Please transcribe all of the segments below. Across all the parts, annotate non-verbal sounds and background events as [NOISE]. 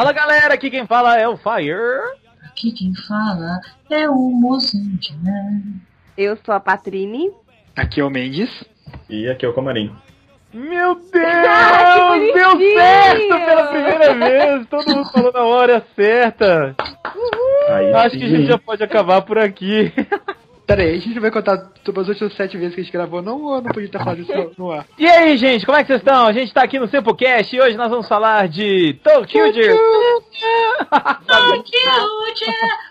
Fala galera, aqui quem fala é o Fire. Aqui quem fala é o Mozandian. Eu sou a Patrine. Aqui é o Mendes. E aqui é o Comarim. Meu [LAUGHS] Deus! deu certo pela primeira vez! Todo mundo falou na hora certa! Aí Acho sim. que a gente já pode acabar por aqui. [LAUGHS] Pera aí, a gente vai contar sobre as últimas sete vezes que a gente gravou, não ou eu não podia ter falado isso no ar? E aí, gente, como é que vocês estão? A gente tá aqui no Sempocast e hoje nós vamos falar de Tokyo Tokyo,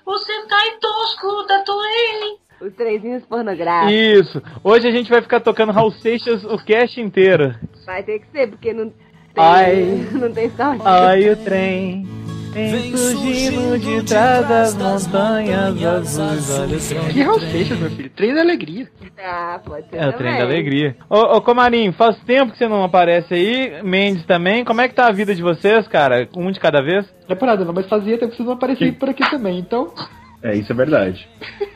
o Sentai tosco da Toei. Os trezinhos pornográficos. Isso! Hoje a gente vai ficar tocando Raul Seixas o cast inteiro. Vai ter que ser, porque não tem, Ai. [LAUGHS] não tem saúde. Ai, o trem vem surgindo de trás das montanhas azuis. Olha o trem. Que Raul Seixas, meu filho? Trem da alegria. Ah, pode ser É o trem da alegria. Ô, ô Comarim, faz tempo que você não aparece aí. Mendes também. Como é que tá a vida de vocês, cara? Um de cada vez? É parada, não, mas fazia tempo que vocês não apareciam por aqui também, então. É, isso é verdade.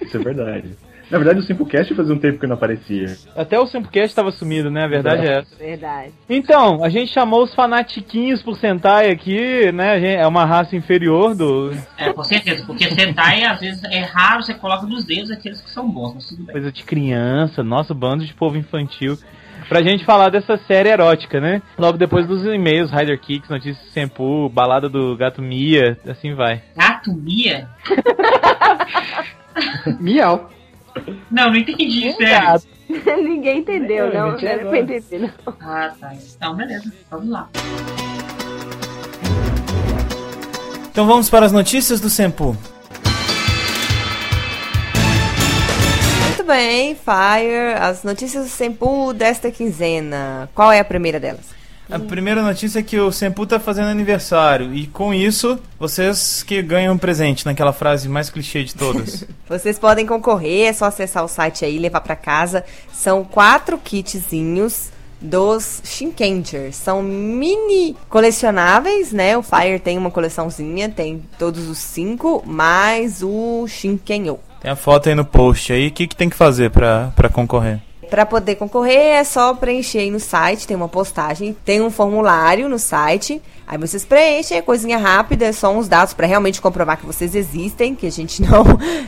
Isso é verdade. Na verdade, o Simplecast fazia um tempo que não aparecia. Até o Simplecast tava sumido, né? A verdade é essa. Verdade. Então, a gente chamou os fanatiquinhos por Sentai aqui, né? A gente- é uma raça inferior do. É, com certeza, porque Sentai às vezes é raro, você coloca nos dedos aqueles que são bons, mas tudo bem. Coisa de criança, nosso bando de povo infantil. Pra gente falar dessa série erótica, né? Logo depois dos e-mails, Rider Kicks, Notícias Sempu, Balada do Gato Mia, assim vai. Gato Mia? [LAUGHS] Miau. Não, não entendi, Um sério. [LAUGHS] Ninguém entendeu, É, não. pra entender, não. Ah, tá. Então, beleza. Vamos lá. Então vamos para as notícias do Sempu. Muito bem, Fire. As notícias do Sempu desta quinzena. Qual é a primeira delas? A primeira notícia é que o Sempu tá fazendo aniversário. E com isso, vocês que ganham um presente naquela frase mais clichê de todas. [LAUGHS] Vocês podem concorrer, é só acessar o site aí e levar pra casa. São quatro kitzinhos dos Shinkenger. São mini colecionáveis, né? O Fire tem uma coleçãozinha, tem todos os cinco, mais o Shinkenyo. Tem a foto aí no post aí. O que, que tem que fazer pra concorrer? Para poder concorrer é só preencher aí no site, tem uma postagem, tem um formulário no site. Aí vocês preenchem, é coisinha rápida, é só uns dados para realmente comprovar que vocês existem, que a gente [LAUGHS] não,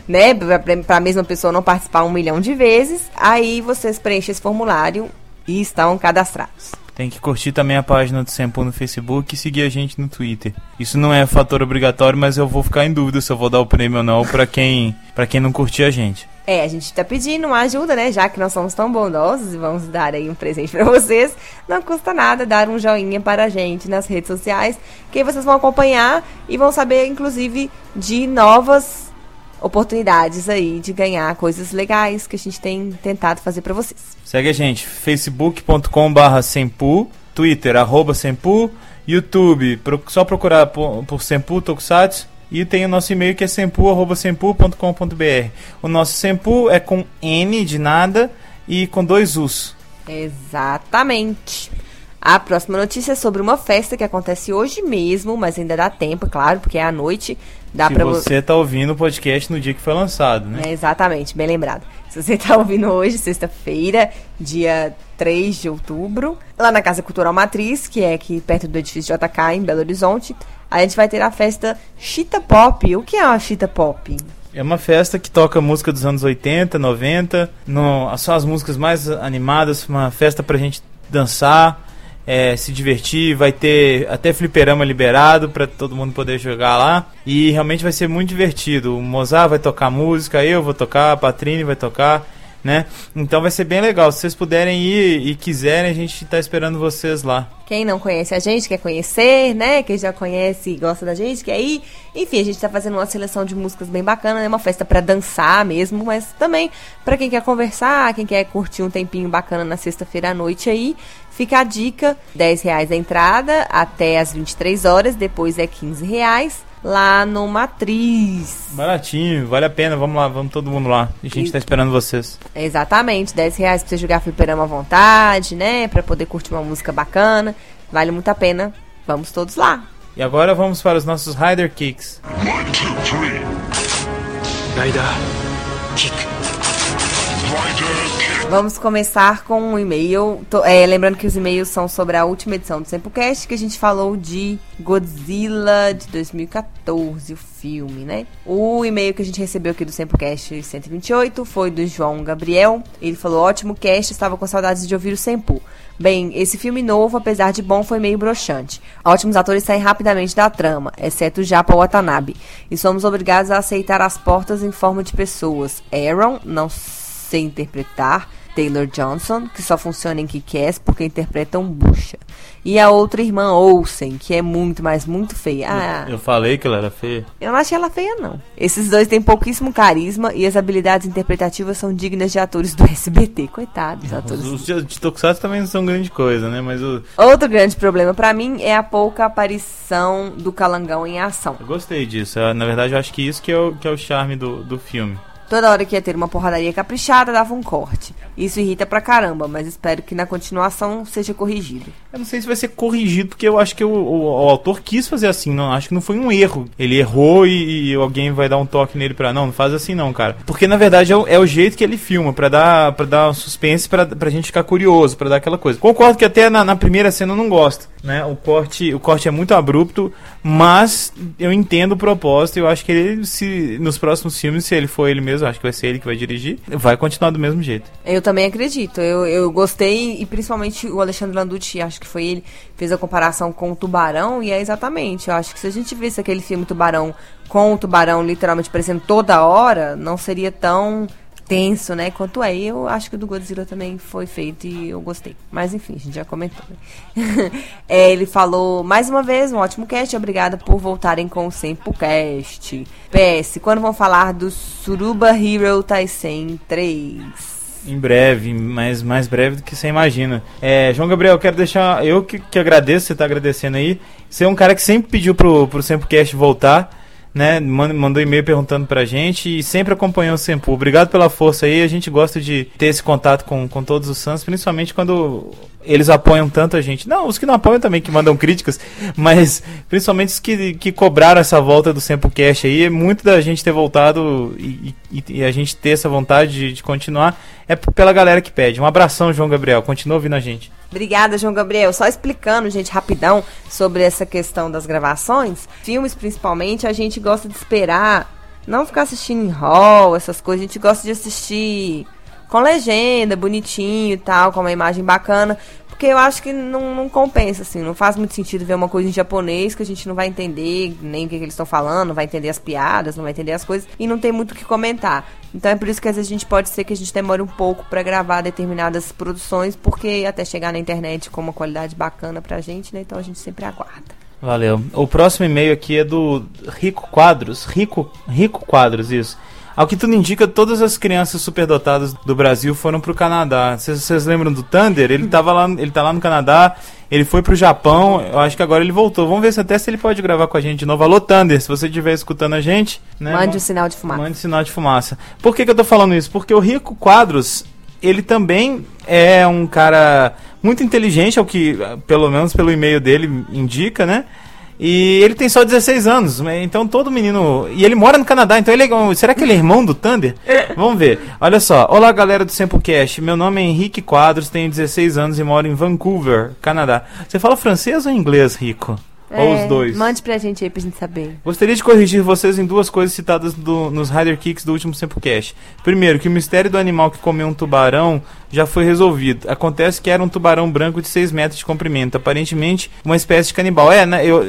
né, para a mesma pessoa não participar um milhão de vezes. Aí vocês preenchem esse formulário e estão cadastrados. Tem que curtir também a página do Sempu no Facebook e seguir a gente no Twitter. Isso não é fator obrigatório, mas eu vou ficar em dúvida se eu vou dar o prêmio ou não pra quem, pra quem não curtir a gente. É, a gente tá pedindo uma ajuda, né? Já que nós somos tão bondosos e vamos dar aí um presente pra vocês. Não custa nada dar um joinha para a gente nas redes sociais, que vocês vão acompanhar e vão saber, inclusive, de novas oportunidades aí de ganhar coisas legais que a gente tem tentado fazer pra vocês. Segue a gente, facebook.com barra Sempu, Twitter, arroba Sempu, YouTube, só procurar por, por Sempu Tokusatsu, e tem o nosso e-mail que é sempu.sempu.com.br. O nosso Sempu é com N de nada e com dois U's. Exatamente. A próxima notícia é sobre uma festa que acontece hoje mesmo, mas ainda dá tempo, claro, porque é à noite. Dá Se pra vo- você tá ouvindo o podcast no dia que foi lançado, né? É, exatamente, bem lembrado. Se você está [LAUGHS] ouvindo hoje, sexta-feira, dia 3 de outubro, lá na Casa Cultural Matriz, que é aqui perto do edifício JK, em Belo Horizonte, a gente vai ter a festa Chita Pop. O que é uma Chita Pop? É uma festa que toca música dos anos 80, 90, no, são as músicas mais animadas, uma festa pra gente dançar, é, se divertir, vai ter até fliperama liberado pra todo mundo poder jogar lá. E realmente vai ser muito divertido. O Mozart vai tocar música, eu vou tocar, a Patrine vai tocar, né? Então vai ser bem legal. Se vocês puderem ir e quiserem, a gente tá esperando vocês lá. Quem não conhece a gente, quer conhecer, né? Quem já conhece e gosta da gente, quer ir. Enfim, a gente tá fazendo uma seleção de músicas bem bacana, é uma festa pra dançar mesmo, mas também pra quem quer conversar, quem quer curtir um tempinho bacana na sexta-feira à noite aí. Fica a dica, 10 reais a entrada até as 23 horas, depois é 15 reais lá no Matriz. Baratinho, vale a pena, vamos lá, vamos todo mundo lá. A gente tá esperando vocês. Exatamente, 10 reais pra você jogar fliperama à vontade, né? Pra poder curtir uma música bacana. Vale muito a pena. Vamos todos lá. E agora vamos para os nossos Rider Kicks. Vamos começar com um e-mail. Tô- é, lembrando que os e-mails são sobre a última edição do Sempocast, que a gente falou de Godzilla de 2014, o filme, né? O e-mail que a gente recebeu aqui do Sempocast 128 foi do João Gabriel. Ele falou: ótimo cast, estava com saudades de ouvir o Sempo. Bem, esse filme novo, apesar de bom, foi meio broxante. Ótimos atores saem rapidamente da trama, exceto Japa Watanabe. E somos obrigados a aceitar as portas em forma de pessoas. Aaron, não sei interpretar. Taylor Johnson, que só funciona em Kick-Ass porque interpreta um bucha. E a outra irmã Olsen, que é muito, mas muito feia. Ah, Eu falei que ela era feia. eu não achei ela feia, não. Esses dois têm pouquíssimo carisma e as habilidades interpretativas são dignas de atores do SBT. Coitados, atores. Os de de Tokusatsu também não são grande coisa, né? Mas o- Outro grande problema pra mim é a pouca aparição do Calangão em ação. eu gostei disso. Eu, Na verdade, eu acho que isso que é o, que é o charme do, do filme. Toda hora que ia ter uma porradaria caprichada, dava um corte. Isso irrita pra caramba, mas espero que na continuação seja corrigido. Eu não sei se vai ser corrigido, porque eu acho que o, o- o autor quis fazer assim. Não, acho que não foi um erro. Ele errou e, e alguém vai dar um toque nele pra. Não, não faz assim não, cara. Porque na verdade é o, é o jeito que ele filma, pra dar, pra dar um suspense, pra, pra gente ficar curioso, pra dar aquela coisa. Concordo que até na, na primeira cena eu não gosto, né? O corte, o corte é muito abrupto, mas eu entendo o propósito. Eu acho que ele, se nos próximos filmes, se ele for ele mesmo, acho que vai ser ele que vai dirigir, vai continuar do mesmo jeito. Eu também acredito. Eu, eu gostei, e principalmente o Alexandre Landucci, acho que foi ele, fez a comparação com o Tubarão, e é exatamente. Eu acho que se a gente visse aquele filme Tubarão com o Tubarão literalmente aparecendo toda hora, não seria tão tenso, né, quanto é. Eu acho que o do Godzilla também foi feito e eu gostei. Mas enfim, a gente já comentou. Né? [LAUGHS] É, ele falou, mais uma vez, um ótimo cast, obrigada por voltarem com o Sempocast. PS, quando vão falar do Suruba Hero Taisen 3? Em breve, mas mais breve do que você imagina. É, João Gabriel, quero deixar. Eu que, que agradeço, você tá agradecendo aí. Você é um cara que sempre pediu pro, pro Sempocast voltar, né? Man- Mandou e-mail perguntando pra gente e sempre acompanhou o Sempo. Obrigado pela força aí. A gente gosta de ter esse contato com, com todos os Suns, principalmente quando eles apoiam tanto a gente. Não, os que não apoiam também, que mandam críticas, mas principalmente os que, que cobraram essa volta do Sempocast aí. É muito da gente ter voltado e, e- e a gente ter essa vontade de, de continuar. É pela galera que pede. Um abração, João Gabriel. Continua ouvindo a gente. Obrigada, João Gabriel. Só explicando, gente, rapidão sobre essa questão das gravações. Filmes, principalmente, a gente gosta de esperar, não ficar assistindo em hall, essas coisas. A gente gosta de assistir com legenda, bonitinho e tal, com uma imagem bacana. Porque eu acho que não, não compensa, assim. Não faz muito sentido ver uma coisa em japonês que a gente não vai entender nem o que, que eles estão falando, não vai entender as piadas, não vai entender as coisas e não tem muito o que comentar. Então é por isso que às vezes a gente pode ser que a gente demore um pouco pra gravar determinadas produções, porque até chegar na internet com uma qualidade bacana pra gente, né? Então a gente sempre aguarda. Valeu. O próximo e-mail aqui é do Rico Quadros. Rico, Rico Quadros, isso. Ao que tudo indica, todas as crianças superdotadas do Brasil foram pro Canadá. Vocês lembram do Thunder? Ele tava lá, ele tá lá no Canadá, ele foi pro Japão, eu acho que agora ele voltou. Vamos ver se até se ele pode gravar com a gente de novo. Alô, Thunder, se você estiver escutando a gente, né? Mande o sinal de fumaça. Mande sinal de fumaça. Por que, que eu tô falando isso? Porque o Rico Quadros, ele também é um cara muito inteligente, ao que, pelo menos pelo e-mail dele, indica, né? E ele tem só 16 anos, né? então todo menino. E ele mora no Canadá, então ele é. Será que ele é irmão do Thunder? Vamos ver. Olha só. Olá, galera do Sempocast. Meu nome é Henrique Quadros, tenho 16 anos e moro em Vancouver, Canadá. Você fala francês ou inglês, Rico? Ou os É, dois? Mande pra gente aí pra gente saber. Gostaria de corrigir vocês em duas coisas citadas do- nos Rider Kicks do último Sempocast. Primeiro, que o mistério do animal que comeu um tubarão já foi resolvido. Acontece que era um tubarão branco de 6 metros de comprimento, aparentemente uma espécie de canibal. É, na, eu,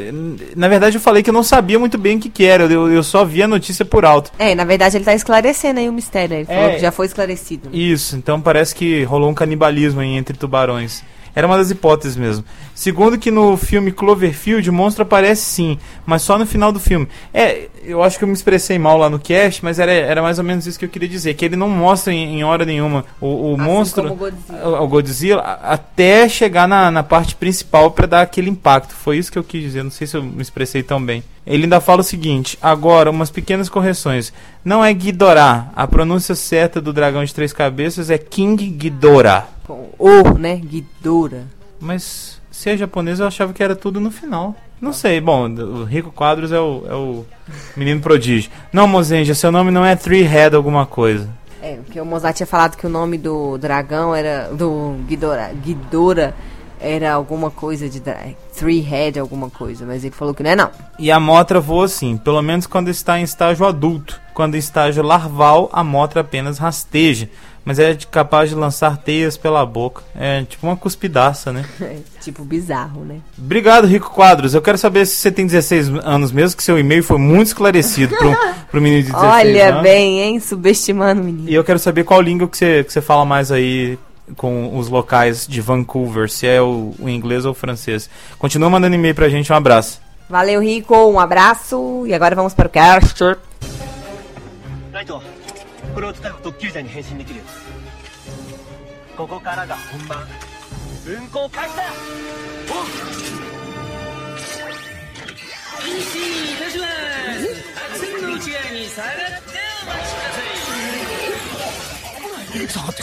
na verdade eu falei que eu não sabia muito bem o que, que era, eu, eu só vi a notícia por alto. É, na verdade ele tá esclarecendo aí o mistério. Ele falou É. que já foi esclarecido. Isso, então parece que rolou um canibalismo aí entre tubarões. Era uma das hipóteses mesmo. Segundo que no filme Cloverfield o monstro aparece sim, mas só no final do filme. É, eu acho que eu me expressei mal lá no cast, mas era, era mais ou menos isso que eu queria dizer, que ele não mostra em, em hora nenhuma o, o Assim monstro, o Godzilla. o, Godzilla, até chegar na, na parte principal para dar aquele impacto. Foi isso que eu quis dizer, não sei se eu me expressei tão bem. Ele ainda fala o seguinte, agora umas pequenas correções. Não é Ghidorah, a pronúncia certa do dragão de três cabeças é King Ghidorah. Com o, né? Guidora. Mas se é japonês eu achava que era tudo no final. Não sei, bom, o Rico Quadros é o, é o menino prodígio. Não, Mozenja, seu nome não é Three Head alguma coisa. É, porque o Mozart tinha falado que o nome do dragão era. do Ghidorah, Ghidorah era alguma coisa de. Three Head, alguma coisa, mas ele falou que não é não. E a motra voa assim, pelo menos quando está em estágio adulto. Quando em estágio larval, a motra apenas rasteja, mas é capaz de lançar teias pela boca. É tipo uma cuspidaça, né? [LAUGHS] tipo bizarro, né? Obrigado, Rico Quadros. Eu quero saber se você tem 16 anos mesmo, que seu e-mail foi muito esclarecido pro, [LAUGHS] pro menino de 16 Olha anos. bem, hein? Subestimando o menino. E eu quero saber qual língua que você, que você fala mais aí com os locais de Vancouver, se é o, o inglês ou o francês. Continua mandando e-mail pra gente, um abraço. Valeu, Rico, um abraço. E agora vamos para o Castor. Right これを使えば特急車に変身できるよ。ここからが本番。運行開始だ。お禁止いたします。アクセルの内側に下がってお待ちください。下がって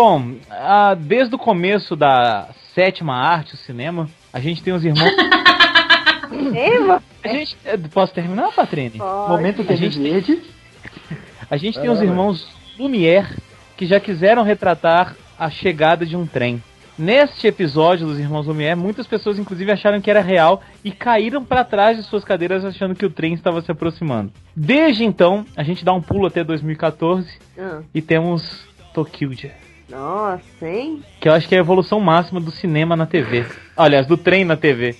Bom, ah, desde o começo da sétima arte, o cinema, a gente tem os irmãos. [LAUGHS] A gente, eh, posso terminar, Patrine? Pode. Momento A TV gente tem-. A gente tem os irmãos Lumière que já quiseram retratar a chegada de um trem. Neste episódio dos irmãos Lumière, muitas pessoas inclusive acharam que era real e caíram para trás de suas cadeiras achando que o trem estava se aproximando. Desde então, a gente dá um pulo até 2014 Ah, e temos Tokyo, nossa, hein? que eu acho que é a evolução máxima do cinema na TV. Aliás, do trem na TV.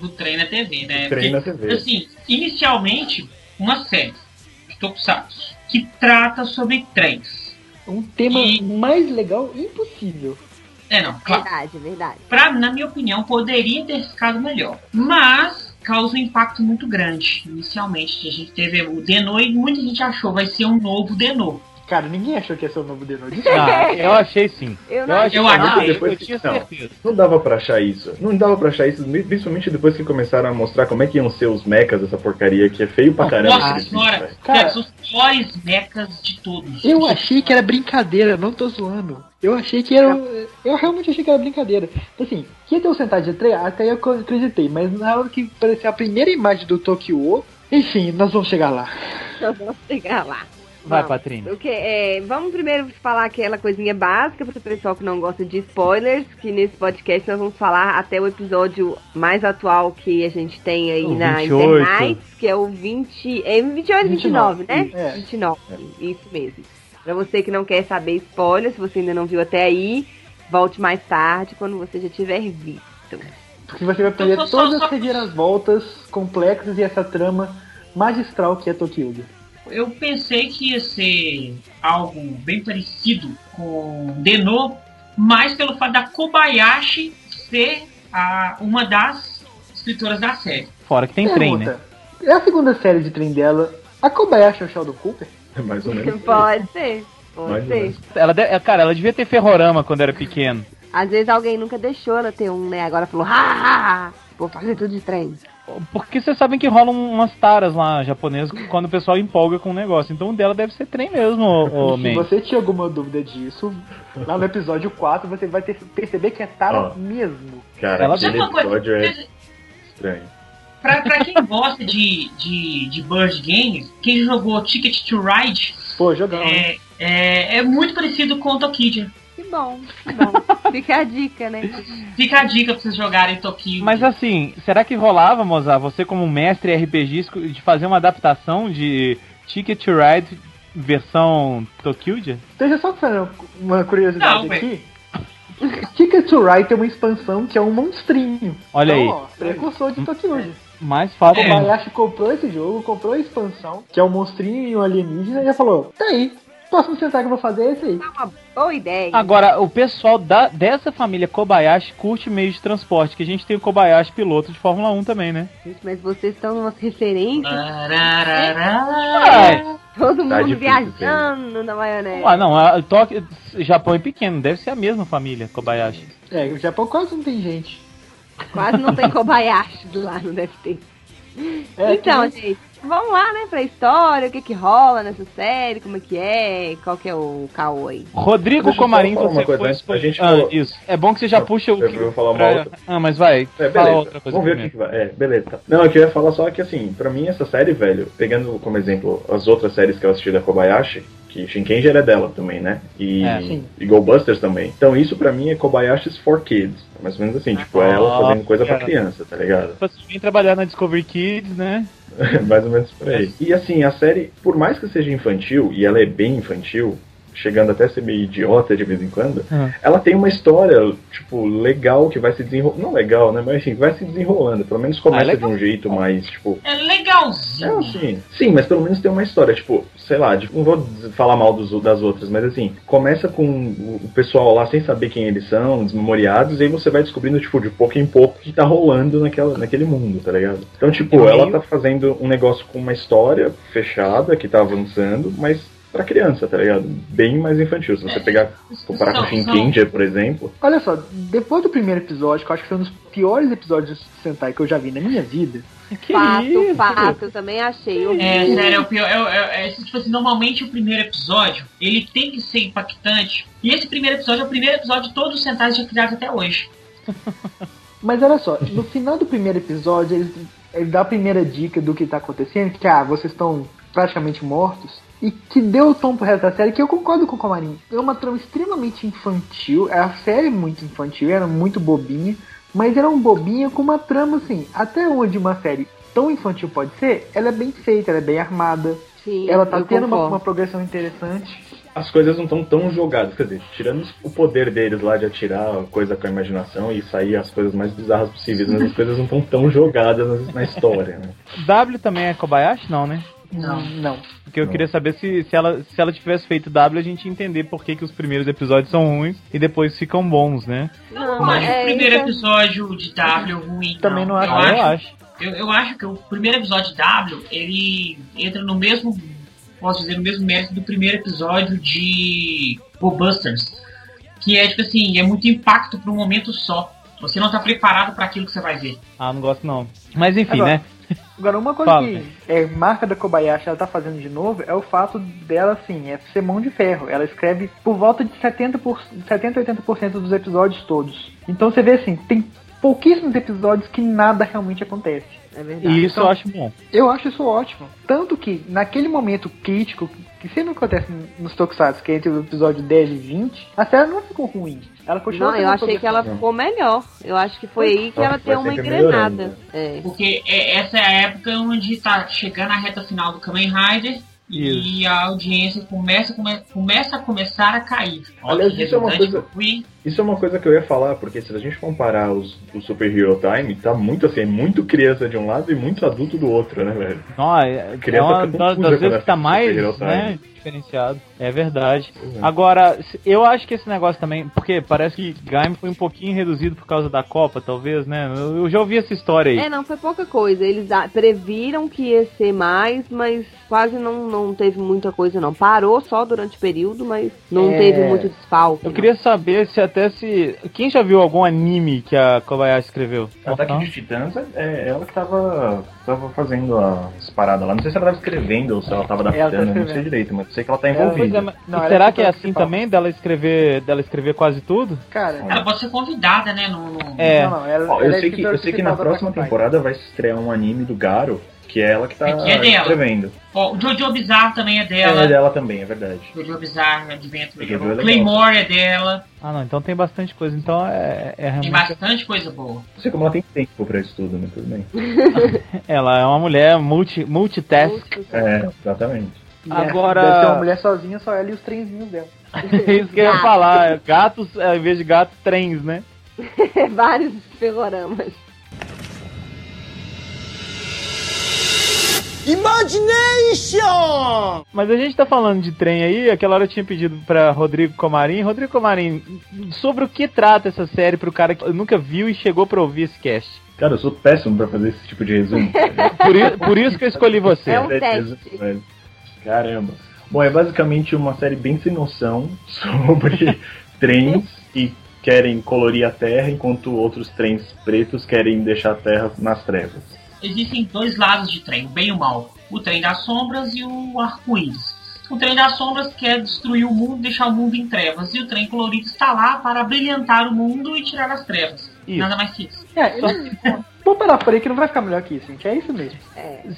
do trem na TV, né? Trem Porque, na TV. Assim, inicialmente, uma série de Tokusatsu que trata sobre trens. Um tema E- mais legal impossível. É, não, claro. Verdade, verdade. Pra, na minha opinião, poderia ter ficado melhor. Mas causa um impacto muito grande. Inicialmente, a gente teve o Denô e muita gente achou vai ser um novo Denô. Cara, ninguém achou que ia ser o novo Denô. Ah, eu achei sim. Eu não achei, Eu achei. eu, Depois- tinha não. certeza. Não dava pra achar isso. Não dava pra achar isso, principalmente depois que começaram a mostrar como é que iam ser os mechas dessa porcaria, que é feio pra caramba. Nossa senhora. Cara- são os piores mechas de todos. Eu achei que era brincadeira, não tô zoando. Eu achei que era. Eu realmente achei que era brincadeira. Assim, que ia ter o Sentai de trem, até eu acreditei, mas na hora que apareceu a primeira imagem do Tokyo, enfim, nós vamos chegar lá. Nós vamos chegar lá. Vai, Vamos. Patrine. O que, é, vamos primeiro falar aquela coisinha básica para o pessoal que não gosta de spoilers, que nesse podcast nós vamos falar até o episódio mais atual que a gente tem aí O na 28. internet, que é o 20, é 28 e 29, né? É. 29, isso mesmo. Pra você que não quer saber spoilers, se você ainda não viu até aí, volte mais tarde quando você já tiver visto. Porque você vai perder todas as reviravoltas complexas e essa trama magistral que é Tokyo. Eu pensei que ia ser algo bem parecido com Denô, mais pelo fato da Kobayashi ser a, uma das escritoras da série. Fora que tem trem, né? Pergunta, É a segunda série de trem dela. A Kobayashi é o Sheldon Cooper? Mais ou menos. Pode ser, pode ser. Ela de- cara, ela devia ter ferrorama quando era pequeno. Às vezes alguém nunca deixou ela ter um, né? Agora falou, ha, ha, ha, vou fazer tudo de trem. Porque vocês sabem que rolam umas taras lá japonesas quando o pessoal empolga com o negócio. Então o dela deve ser trem mesmo, ô, Se você tinha alguma dúvida disso, lá no episódio 4 você vai ter, perceber que é Tara Ó. mesmo. Cara, Ela- aquele Sabe uma coisa? episódio é estranho. Pra, pra quem gosta de, de, de Bird Games, quem jogou Ticket to Ride, Pô, jogão. é, é, é muito parecido com o Tokidia. Que bom, que bom. [LAUGHS] Fica a dica, né? Fica a dica pra vocês jogarem Tokyo. Mas assim, será que rolava, Mozart, você como mestre RPG, de fazer uma adaptação de Ticket to Ride versão Tokyuja? Deixa eu só fazer uma curiosidade Não, aqui. Ticket to Ride tem uma expansão que é um monstrinho. Olha então, aí. Ó, precursor de Tokyuja. Mais fácil. O Kobayashi comprou esse jogo, comprou a expansão, que é um monstrinho e um alienígena, e já falou: tá aí, próximo Sentai que eu vou fazer é esse aí. É uma boa ideia. Agora, o pessoal da, dessa família Kobayashi curte meios de transporte, que a gente tem o Kobayashi piloto de Fórmula 1 também, né? Gente, mas vocês estão numas referências. Tararara. Todo Tá mundo difícil, viajando na maionese. Ah, não, a, Tóquio, Japão é pequeno, deve ser a mesma família Kobayashi. É, o Japão quase não tem gente. Quase não tem Kobayashi do lá, não deve ter. É, então, gente, vamos lá, né, pra história, o que que rola nessa série, como é que é, qual que é o caô aí. Rodrigo eu Comarim, você coisa foi... antes, a gente ah, falou- isso. É bom que você já puxa o... Eu vou falar uma pra- outra. Ah, mas vai, É, fala beleza. outra coisa Vamos ver o que, primeiro. que vai. É, beleza. Não, eu queria falar só que assim, pra mim essa série, velho, pegando como exemplo as outras séries que eu assisti da Kobayashi, que Shinkenger é dela também, né? E, É, e Go Busters também. Então isso pra mim é Kobayashi's for Kids. É Mais ou menos assim, tipo, é ela fazendo coisa pra cara. criança, tá ligado? Você vem trabalhar na Discovery Kids, né? [LAUGHS] Mais ou menos por aí. E assim, a série, por mais que seja infantil, e ela é bem infantil, chegando até a ser meio idiota de vez em quando, Uhum. ela tem uma história, tipo, legal que vai se desenrolando. Não legal, né? Mas assim, vai se desenrolando. Pelo menos começa Ah, é de um jeito mais, tipo. É É legalzinho. assim. Sim, mas pelo menos tem uma história, tipo, sei lá, tipo, não vou falar mal dos, das outras, mas assim, começa com o pessoal lá sem saber quem eles são, desmemoriados, e aí você vai descobrindo, tipo, de pouco em pouco o que tá rolando naquela, naquele mundo, tá ligado? Então, tipo, É ela meio- tá fazendo um negócio com uma história fechada, que tá avançando, mas pra criança, tá ligado? Bem mais infantil. Se você pegar, comparar com São- Shinkenger, por exemplo, Olha só, depois do primeiro episódio, que eu acho que foi um dos piores episódios de Sentai que eu já vi na minha vida, Que fato, isso? fato, eu também achei. Eu É, vi. sério, é o pior. É, é, é, tipo assim, normalmente o primeiro episódio, ele tem que ser impactante. E esse primeiro episódio é o primeiro episódio de todos os centais já criados até hoje. [LAUGHS] Mas olha só, no final do primeiro episódio, ele, ele dá a primeira dica do que tá acontecendo, que ah, vocês estão praticamente mortos. E que deu o tom pro resto da série, que eu concordo com o Comarim. É uma trama extremamente infantil, a série é muito infantil, era muito bobinha, mas era um bobinha com uma trama assim, até onde uma série tão infantil pode ser, ela é bem feita, ela é bem armada, Sim, ela tá tendo uma, uma progressão interessante. as coisas não estão tão jogadas. Quer dizer, tirando o poder deles lá de atirar coisa com a imaginação e sair as coisas mais bizarras possíveis, mas as coisas não estão tão jogadas na, na história, né? W também é Kobayashi? Não, né? Não. Não. Porque eu Não. queria saber se, se, ela, se ela tivesse feito W, a gente ia entender por que, que os primeiros episódios são ruins e depois ficam bons, né? Eu Não, não acho é, o primeiro é- episódio de W ruim. Também não acho. Eu Ah, eu acho, acho. eu, eu acho que o primeiro episódio de W, ele entra no mesmo, posso dizer, no mesmo mérito do primeiro episódio de Busters. Que é, tipo assim, é muito impacto para um momento só. Você não tá preparado para aquilo que você vai ver. Ah, não gosto não. Mas enfim, Agora, né? Agora, uma coisa Fala, que é marca da Kobayashi ela tá fazendo de novo é o fato dela, assim, é ser mão de ferro. Ela escreve por volta de 70%, por, 70 80% dos episódios todos. Então você vê assim, tem pouquíssimos episódios que nada realmente acontece. É verdade. E isso eu acho bom. Eu acho isso ótimo. Tanto que, naquele momento crítico, que sempre acontece nos Tokusatsu, que é entre o episódio 10 e 20, a série não ficou ruim. Ela continuou Não, eu achei que ela ficou melhor. Eu acho que foi aí que ela deu uma engrenada. É. Porque é- essa é a época onde tá chegando a reta final do Kamen Rider e a audiência começa, come- começa a começar a cair. Olha isso é uma coisa- que eu fui. Isso é uma coisa que eu ia falar, porque se a gente comparar os, o Super Hero Time, tá muito assim, é muito criança de um lado e muito adulto do outro, né, velho? Não, é, é Criança uma fica das, vezes que tá mais Super Hero Time. né, diferenciado. É verdade. É. Agora, eu acho que esse negócio também, porque parece que Gaim foi um pouquinho reduzido por causa da Copa, talvez, né? Eu eu já ouvi essa história aí. É, não, foi pouca coisa. Eles previram que ia ser mais, mas quase não, não teve muita coisa, não. Parou só durante o período, mas não É. teve muito desfalque. Eu não. queria saber se até se. Quem já viu algum anime que a Kobayashi escreveu? Ataque de Titãs é- é ela que tava, tava fazendo as paradas lá. Não sei se ela tava escrevendo ou se ela tava tá adaptando, eu não sei direito, mas sei que ela tá envolvida. é, mas- Não, e será é que é assim principal. também dela escrever, dela escrever quase tudo? Cara, Ela pode ser convidada, né? No, no- É. não, não, ela, Ó, ela eu, é sei que, eu sei que na próxima temporada vai estrear um anime do Garo, que é ela que tá É que é dela. escrevendo. Ó, o Jojo Bizarre também é É dela. dela também, é verdade. Jojo Bizarre Adventure. Jojo é O legal. Claymore é dela. Ah, não, então tem bastante coisa. Então é, é Tem realmente. bastante coisa boa. Não sei como ela tem tempo pra isso tudo, mas tudo bem. [LAUGHS] Ela é uma mulher multi, multitask. É, exatamente. Agora- Deve ser uma mulher sozinha, só ela e os trenzinhos dela. É [LAUGHS] isso que eu ia falar. Gatos, ao invés de gatos, trens, né? [LAUGHS] Vários ferroramas. Imagination! Mas a gente tá falando de trem aí, aquela hora eu tinha pedido pra Rodrigo Comarim. Rodrigo Comarim, sobre o que trata essa série pro cara que nunca viu e chegou pra ouvir esse cast? Cara, eu sou péssimo pra fazer esse tipo de resumo. [LAUGHS] Por, por isso que eu escolhi você. É um Certeza, teste. Caramba. Bom, é basicamente uma série bem sem noção [LAUGHS] sobre [LAUGHS] trens que querem colorir a Terra, enquanto outros trens pretos querem deixar a Terra nas trevas. Existem dois lados de trem, o bem e o mal. O trem das sombras e o arco-íris. O trem das sombras quer destruir o mundo, deixar o mundo em trevas. E o trem colorido está lá para brilhantar o mundo e tirar as trevas. Isso. Nada mais que isso. É, ele... Vou parar por aí que não vai ficar melhor que isso, gente. É isso mesmo.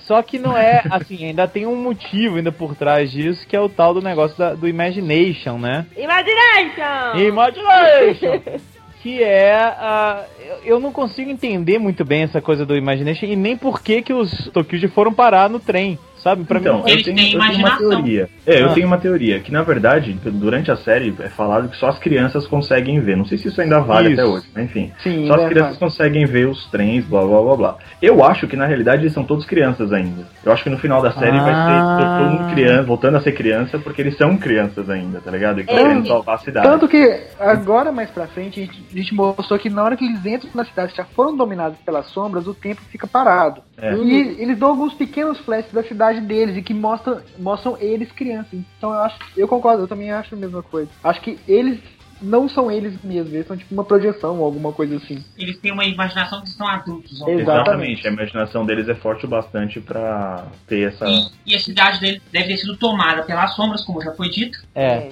Só que não é assim, ainda tem um motivo ainda por trás disso, que é o tal do negócio da- do Imagination, né? Imagination! Imagination! [LAUGHS] que é. eu- eu não consigo entender muito bem essa coisa do Imagination e nem por que, que os Tokyuji foram parar no trem. Sabe? Pra então, mim. Eles eu tenho, têm eu tenho uma teoria. É, eu Ah. tenho uma teoria, que na verdade, durante a série é falado que só as crianças conseguem ver. Não sei se isso ainda vale Isso. até hoje, mas enfim. Sim, Só as crianças conseguem ver os trens, blá blá blá blá. Eu acho que na realidade eles são todos crianças ainda. Eu acho que no final da série vai Ah. ser todo mundo criança, voltando a ser criança, porque eles são crianças ainda, tá ligado? E estão É. querendo salvar a cidade. Tanto que agora mais pra frente a gente, a gente mostrou que na hora que eles entram na cidade já foram dominados pelas sombras, o tempo fica parado. É. E eles dão alguns pequenos flashes da cidade deles e que mostram, mostram eles crianças. Então eu acho, eu concordo, eu também acho a mesma coisa. Acho que eles não são eles mesmos, eles são tipo uma projeção ou alguma coisa assim. Eles têm uma imaginação que são adultos. Exato. Exatamente, a imaginação deles é forte o bastante pra ter essa. E, e a cidade deles deve ter sido tomada pelas sombras, como já foi dito. É.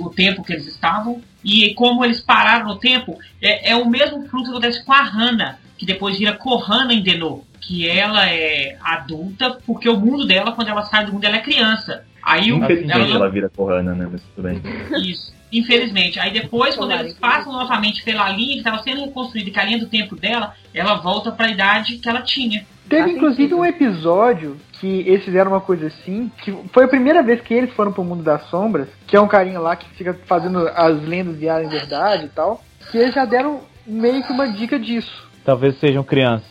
o tempo que eles estavam. E como eles pararam no tempo, é, é o mesmo fruto que acontece com a Hana, que depois vira Kohana em Denô. Que ela é adulta, porque o mundo dela, quando ela sai do mundo, ela é criança. Aí o, Infelizmente ela ela, vira Corana, né? Mas tudo bem. Isso. Infelizmente. Aí depois, quando eles passam novamente pela linha que estava sendo reconstruída, que é a linha do tempo dela, ela volta para a idade que ela tinha. Teve Faz inclusive sentido. um episódio que eles fizeram uma coisa assim, que foi a primeira vez que eles foram pro mundo das sombras, que é um carinha lá que fica fazendo as lendas virarem verdade e tal, que eles já deram meio que uma dica disso. Talvez sejam crianças.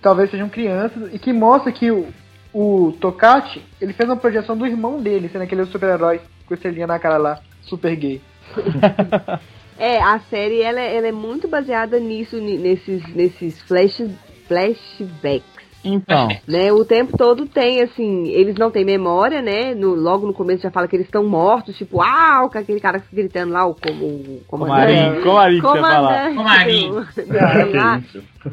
Talvez sejam crianças, e que mostra que o, o Tokachi, ele fez uma projeção do irmão dele, sendo aquele super-herói com estrelinha na cara lá, super gay. [LAUGHS] [LAUGHS] É, a série ela, é- ela é muito baseada nisso, ni- nesses, nesses flash, flashbacks. Então, [LAUGHS] Né, o tempo todo tem, assim, eles não têm memória, né? No, logo no começo já fala que eles estão mortos, tipo, ah, com aquele cara gritando lá, o, como, o Comarim, Comarim ia falar. Comarim. do- Ah.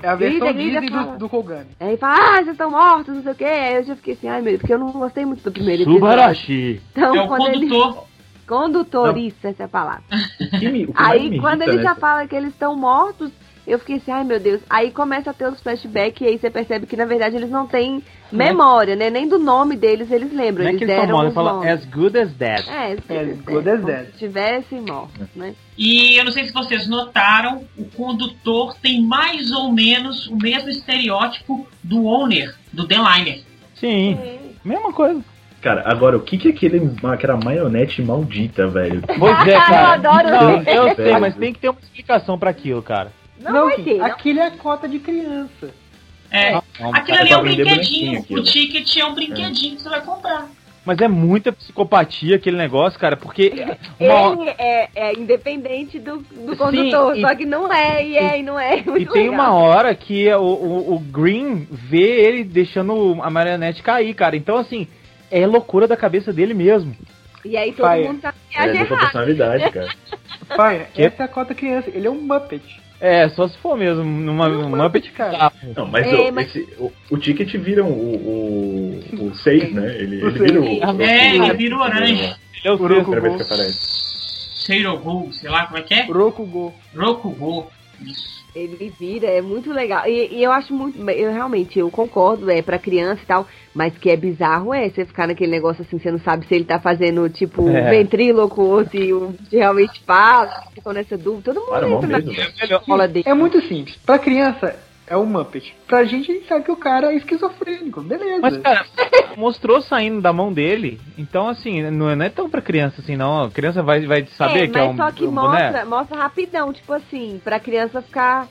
É a versão Grita, Disney do, do Kogami. Aí fala, ah, vocês estão mortos, não sei o quê. Aí eu já fiquei assim, ai meu Deus, porque eu não gostei muito do primeiro episódio. Subarashi. Então, é o quando ele. condutor. Condutor, Não. isso, essa é a palavra. O que me- o que Aí quando ele já nessa- fala que eles estão mortos, eu fiquei assim, ai meu Deus. Aí começa a ter os flashbacks e aí você percebe que na verdade eles não têm memória, né? Nem do nome deles eles lembram. Não é eles que eles estão deram mortos, fala as good as dead. É, as As good good as dead. se tivessem mortos, né? E eu não sei se vocês notaram, o condutor tem mais ou menos o mesmo estereótipo do owner, do Denliner. Sim, mesma coisa. Cara, agora, o que que é aquele, aquela maionete maldita, velho? Pois é, [LAUGHS] cara. Eu adoro Eu, eu sei, mas tem que ter uma explicação pra aquilo, cara. Não, vai sim, ter. não. aquilo é cota de criança. É, Não, aquilo ali é um brinquedinho. O ticket é um brinquedinho que você vai comprar. Mas é muita psicopatia aquele negócio, cara, porque [LAUGHS] uma, Ele é, é independente do, do Sim, condutor, e- só que não é, e é, e não [LAUGHS] é. E Muito tem legal. uma hora que o, o, o Green vê ele deixando a marionete cair, cara. Então, assim, é loucura da cabeça dele mesmo. E aí todo Pai, mundo tá É errada. personalidade, cara. Pai, Que? essa é a cota criança. Ele é um Muppet. É, só se for mesmo, numa, Muppet, cara. cara. Não, mas, É, o, mas- esse- o, o Ticket vira o, o, o 6, né? Ele, ele vira o. É, o- ele vira o orange. Ele é o. Primeira vez que aparece. Seirogu, sei lá como é que é? Rokugo. Rokugo. Isso. Ele vira, é muito legal. E, e eu acho muito. Eu realmente, eu concordo, é pra criança e tal. Mas que é bizarro é você ficar naquele negócio assim, você não sabe se ele tá fazendo, tipo, É. ventríloco ou se o realmente fala, ficou nessa dúvida. Todo mundo mó entra na escola dele. É muito simples. Pra criança, é um Muppet. Pra gente, a gente sabe que o cara é esquizofrênico, beleza. Mas, cara, [LAUGHS] mostrou saindo da mão dele. Então, assim, não é, não é tão pra criança assim, não. A criança vai, vai saber é, que é mas um, só que um mostra, boneco. mostra rapidão, tipo assim, pra criança ficar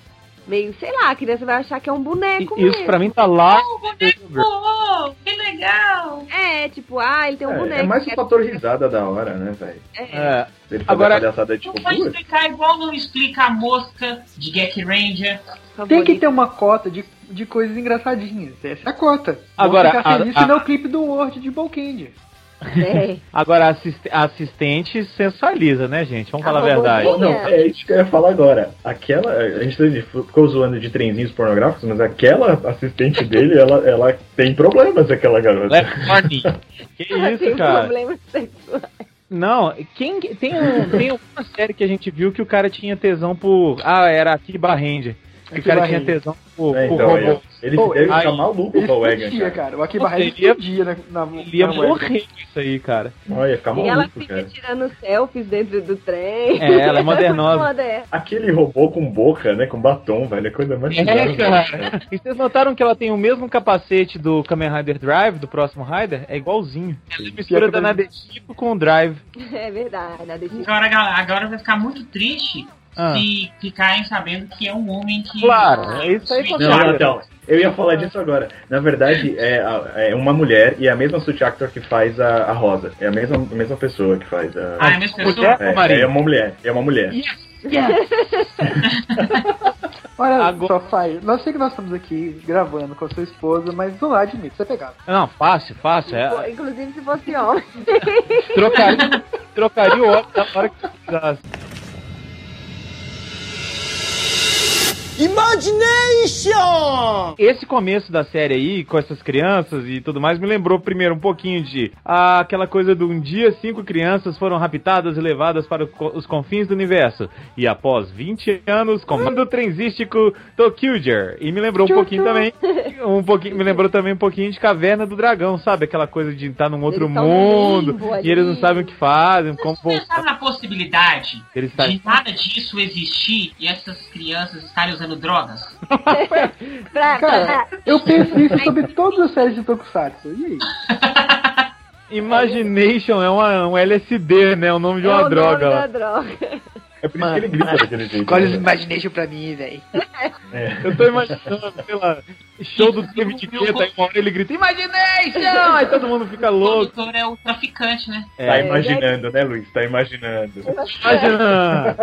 meio, sei lá, a criança vai achar que é um boneco E Isso mesmo. pra mim tá lá. Oh, boneco! Oh, que legal! É, tipo, ah, ele tem um É, boneco. é mais o fator risada da hora, né, velho? é- É, Ele Agora- palhaçada tipo, Não vai explicar igual não explica a mosca de Gek Ranger. Tem que ter uma cota de, de coisas engraçadinhas. Essa é a cota. Agora, Vamos ficar a- feliz a- se não o clipe do Word de Bolkendia. É. agora a assist- assistente sensualiza, né, gente? Vamos A falar a verdade. Não, é isso que eu ia falar agora. Aquela. A gente ficou zoando de trenzinhos pornográficos, mas aquela assistente [LAUGHS] dele, ela, ela tem problemas, aquela garota. [LAUGHS] Que Tem isso, cara? problemas sexuais. Não, quem tem um, tem uma série que a gente viu que o cara tinha tesão por. Ah, era Akiba Ranger. Que o cara tinha tesão por, É, por então, robô. ele, ele Pô, deve aí- ficar maluco Ele com o Egan, cara. cara. O Akiba Ele ia- explodia na, na, Ele ia na morrer com isso aí, cara. Olha, ia ficar E ela maluco, fica cara. tirando selfies dentro do trem. É, ela é [LAUGHS] modernosa. Moderna. Aquele robô com boca, né? Com batom, velho. É coisa mais É, bizarra. cara. E vocês notaram que ela tem o mesmo capacete do Kamen Rider Drive, do próximo Rider? É igualzinho. Ela mistura da Nadeshiko com o Drive. É verdade, nada disso. Agora, agora vai ficar muito triste Ah. se ficarem sabendo que é um homem que. Claro, é isso aí com Não, então, eu ia falar disso agora. Na verdade, é, é uma mulher e é a mesma suit actor que faz a, a Rosa. É a mesma, a mesma pessoa que faz a. Ah, é a mesma pessoa? É, marido? é uma mulher. É uma mulher. [LAUGHS] Olha Agora- só, Fai, nós sei que nós estamos aqui gravando com a sua esposa, mas do lado de mim, você é pegado. Não, fácil, fácil. É, Inclusive se fosse homem. trocaria, trocaria o óculos na hora que precisasse. Imagination! Esse começo da série aí, com essas crianças e tudo mais, me lembrou primeiro um pouquinho de ah, aquela coisa de um dia cinco crianças foram raptadas e levadas para os confins do universo. E após 20 anos, comando trenzístico Tokyuger. E me lembrou um pouquinho também, um pouquinho, me lembrou também um pouquinho de Caverna do Dragão, sabe? Aquela coisa de estar num outro mundo e eles não sabem o que fazem, como voltar. na possibilidade Eles de nada disso existir e essas crianças estarem usando drogas? [LAUGHS] pra, Cara, eu penso isso [LAUGHS] sobre todas as séries de Tokusatsu. E aí? [LAUGHS] Imagination é uma, um LSD, né? O nome de é uma o droga. nome lá. da droga. É por isso que ele grita daquele jeito. Escolhe os né? Imagination pra mim, velho. É. Eu tô imaginando, sei lá, show do David Guetta, aí uma hora ele grita Imagination! Aí todo mundo fica O louco. produtor é o traficante, né? Tá É, imaginando, né, Luiz? Tá imaginando. imagina.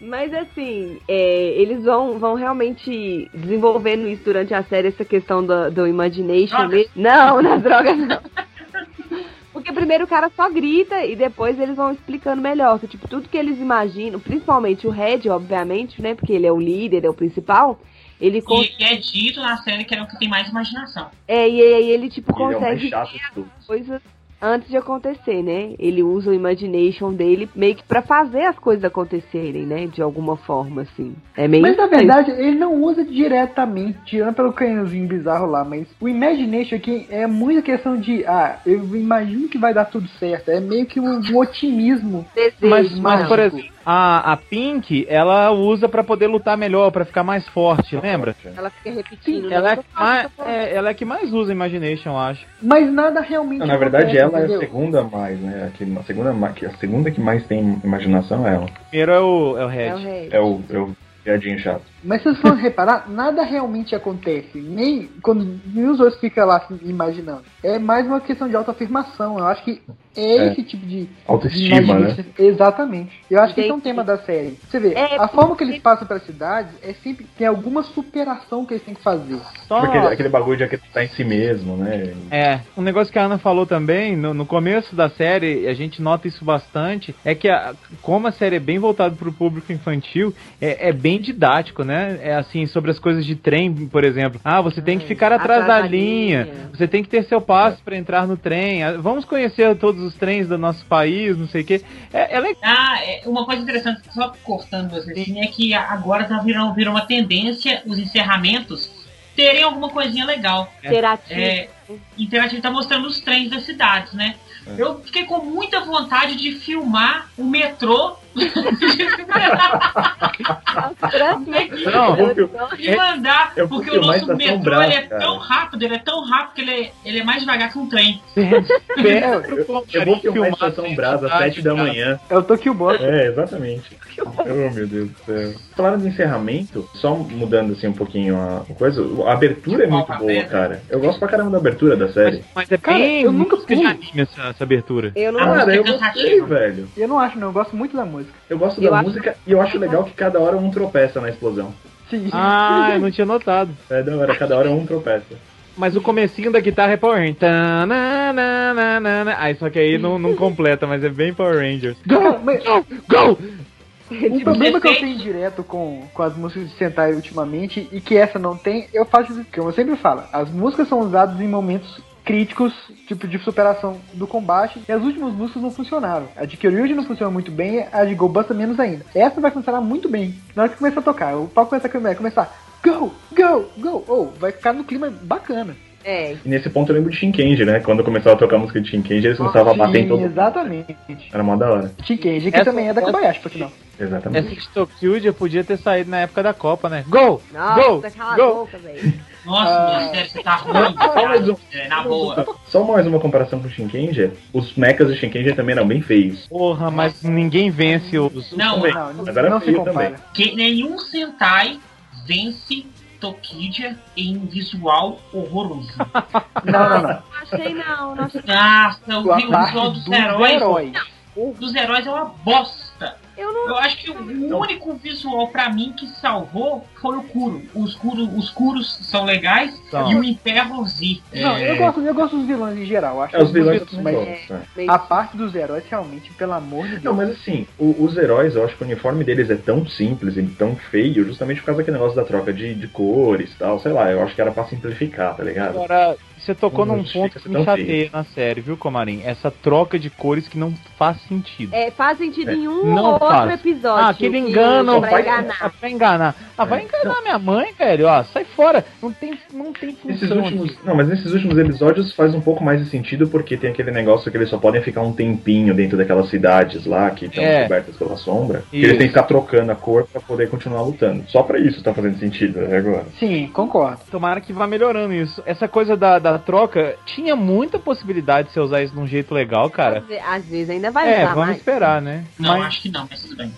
Mas assim, é, eles vão, vão realmente desenvolvendo isso durante a série, essa questão do, do imagination. Não, na droga não. [LAUGHS] Porque primeiro o cara só grita e depois eles vão explicando melhor. que, tipo, tudo que eles imaginam, principalmente o Red, obviamente, né? Porque ele é o líder, é o principal. Ele con- E, é dito na série que é o que tem mais imaginação. é, e aí ele tipo Ele é o mais consegue chato ver de tudo. coisas antes de acontecer, né? Ele usa o imagination dele meio que pra fazer as coisas acontecerem, né? De alguma forma, assim. É meio Mas na verdade, ele não usa diretamente, tirando pelo canhãozinho bizarro lá, mas o Imagination aqui é muita questão de, ah, eu imagino que vai dar tudo certo. É meio que um, um otimismo. Desejo, Mas, mas por exemplo, a, a Pink, ela usa pra poder lutar melhor, pra ficar mais forte, lembra? Ela fica repetindo. Ela é, né? que mais, é, ela é que mais usa Imagination, eu acho. Mas nada realmente Não, na verdade, acontece, ela é a entendeu? segunda mais, né? A, que- a segunda, a segunda que mais tem imaginação é ela. Primeiro é o, é o Red. É o rei. É o, é o piadinho chato. Mas se vocês forem reparar, nada realmente acontece. Nem quando nem os outros ficam lá se imaginando. É mais uma questão de autoafirmação. Eu acho que é, É. esse tipo de. de Autoestima, né? imaginação. Exatamente. Eu acho que esse é um tema da série. Você vê, É, a forma que eles passam para cidades é sempre. Tem alguma superação que eles têm que fazer. Só, Aquele, aquele bagulho de acreditar em si mesmo, né? É, um negócio que a Ana falou também, no, no começo da série, a gente nota isso bastante, é que a- como a série é bem voltada pro público infantil, é, é bem didático, né? É assim, sobre as coisas de trem, por exemplo. Ah, você tem que ficar atrás, atrás da, da linha, linha. você tem que ter seu passe para entrar no trem, ah, vamos conhecer todos os trens do nosso país, não sei o quê. É, é legal. Ah, é, uma coisa interessante, só cortando você assim, é que agora tá virando, virou uma tendência os encerramentos terem alguma coisinha legal. Interativo. É, interativo tá mostrando os trens das cidades, né? Eu fiquei com muita vontade de filmar o metrô Não, Eu vou, E mandar, Eu vou porque o filmar nosso metrô é cara. tão rápido, ele é tão rápido que ele é, ele é mais devagar que um trem. Espera pro eu vou Palmeiras filmar a Estação Brasa às 7 da manhã. É o Tokyo Boss. É, exatamente. Oh, meu Deus do céu. Falaram de encerramento, só mudando assim um pouquinho a coisa, a abertura é muito boa, cara. Eu gosto pra caramba da abertura da série. Mas é Cara, bem eu nunca de anime essa, essa abertura. Eu não Ah, Cara, eu gostei, velho. Eu não acho, não. Eu gosto muito da música. Eu gosto Eu da acho- música e eu acho legal que cada hora um tropeça na explosão. Sim. Ah, eu não tinha notado. [LAUGHS] É da hora, cada hora um tropeça. Mas o comecinho da guitarra é Power Rangers. Aí só que aí não, não completa, mas é bem Power Rangers. Cara, mas Go! um [LAUGHS] problema que eu tenho direto com, com as músicas de Sentai ultimamente e que essa não tem, eu faço o que eu sempre falo. As músicas são usadas em momentos críticos, tipo de superação do combate, e as últimas músicas não funcionaram. A de Kyoryuji não funciona muito bem, a de Go Buster menos ainda. Essa vai funcionar muito bem. Na hora que começa a tocar, o palco começa a começar, começar Go, go, go, oh, vai ficar no clima bacana. É, E nesse ponto eu lembro de Shinkenji, né? Quando eu começava a tocar música de Shinkenji, eles começavam a bater em todo exatamente. Era mó da hora. Shinkenji, que Essa- também é da Kobayashi, por sinal. Exatamente. Essa de Tokyo podia ter saído na época da Copa, né? Go! nossa, go! cala a Go! Nossa, minha série, você tá ruim, mais um. É, na boa. Só mais uma comparação com o Shinkenji. Os mechas de Shinkenji também eram bem feios. Porra, mas ninguém vence os. Não, Também. Não, não, Mas era não se feio também. que nenhum Sentai vence Tokidia em visual horroroso. Não, [LAUGHS] não, não. Não achei não, não achei. Nossa, eu vi A o visual dos heróis. dos heróis é uma bosta. Eu não. Eu acho que o único visual pra mim que salvou foi o Kuro. Os Kuro, os Kuros são legais São. e o Imperro Z. Não, eu gosto, eu gosto dos vilões em geral. Acho É, os vilões mas são bons. né? meio- a parte dos heróis, realmente, pelo amor de Deus. Não, mas assim, o- os heróis, eu acho que o uniforme deles é tão simples e tão feio, justamente por causa daquele negócio da troca de, de cores e tal, sei lá, eu acho que era pra simplificar, tá ligado? Agora, você tocou Não num ponto que me chateia na série, viu, Comarim? Essa troca de cores que não faz sentido. É, faz sentido É. em um Não ou outro faz. episódio. Ah, aquele que engano pra vai- enganar. Ah, pra enganar. Ah, vai É. enganar minha mãe, velho. Ó, sai fora. Não tem, não tem função últimos, aqui. não, mas nesses últimos episódios faz um pouco mais de sentido porque tem aquele negócio que eles só podem ficar um tempinho dentro daquelas cidades lá que estão É. cobertas pela sombra. Que Isso. eles têm que ficar trocando a cor pra poder continuar lutando. Só pra isso tá fazendo sentido até agora. Sim, concordo. Tomara que vá melhorando isso. Essa coisa da, da troca, tinha muita possibilidade de você usar isso de um jeito legal, cara. Às vezes ainda vai É, usar vamos mais. esperar, né? Não, Mas acho que não, mas tudo bem.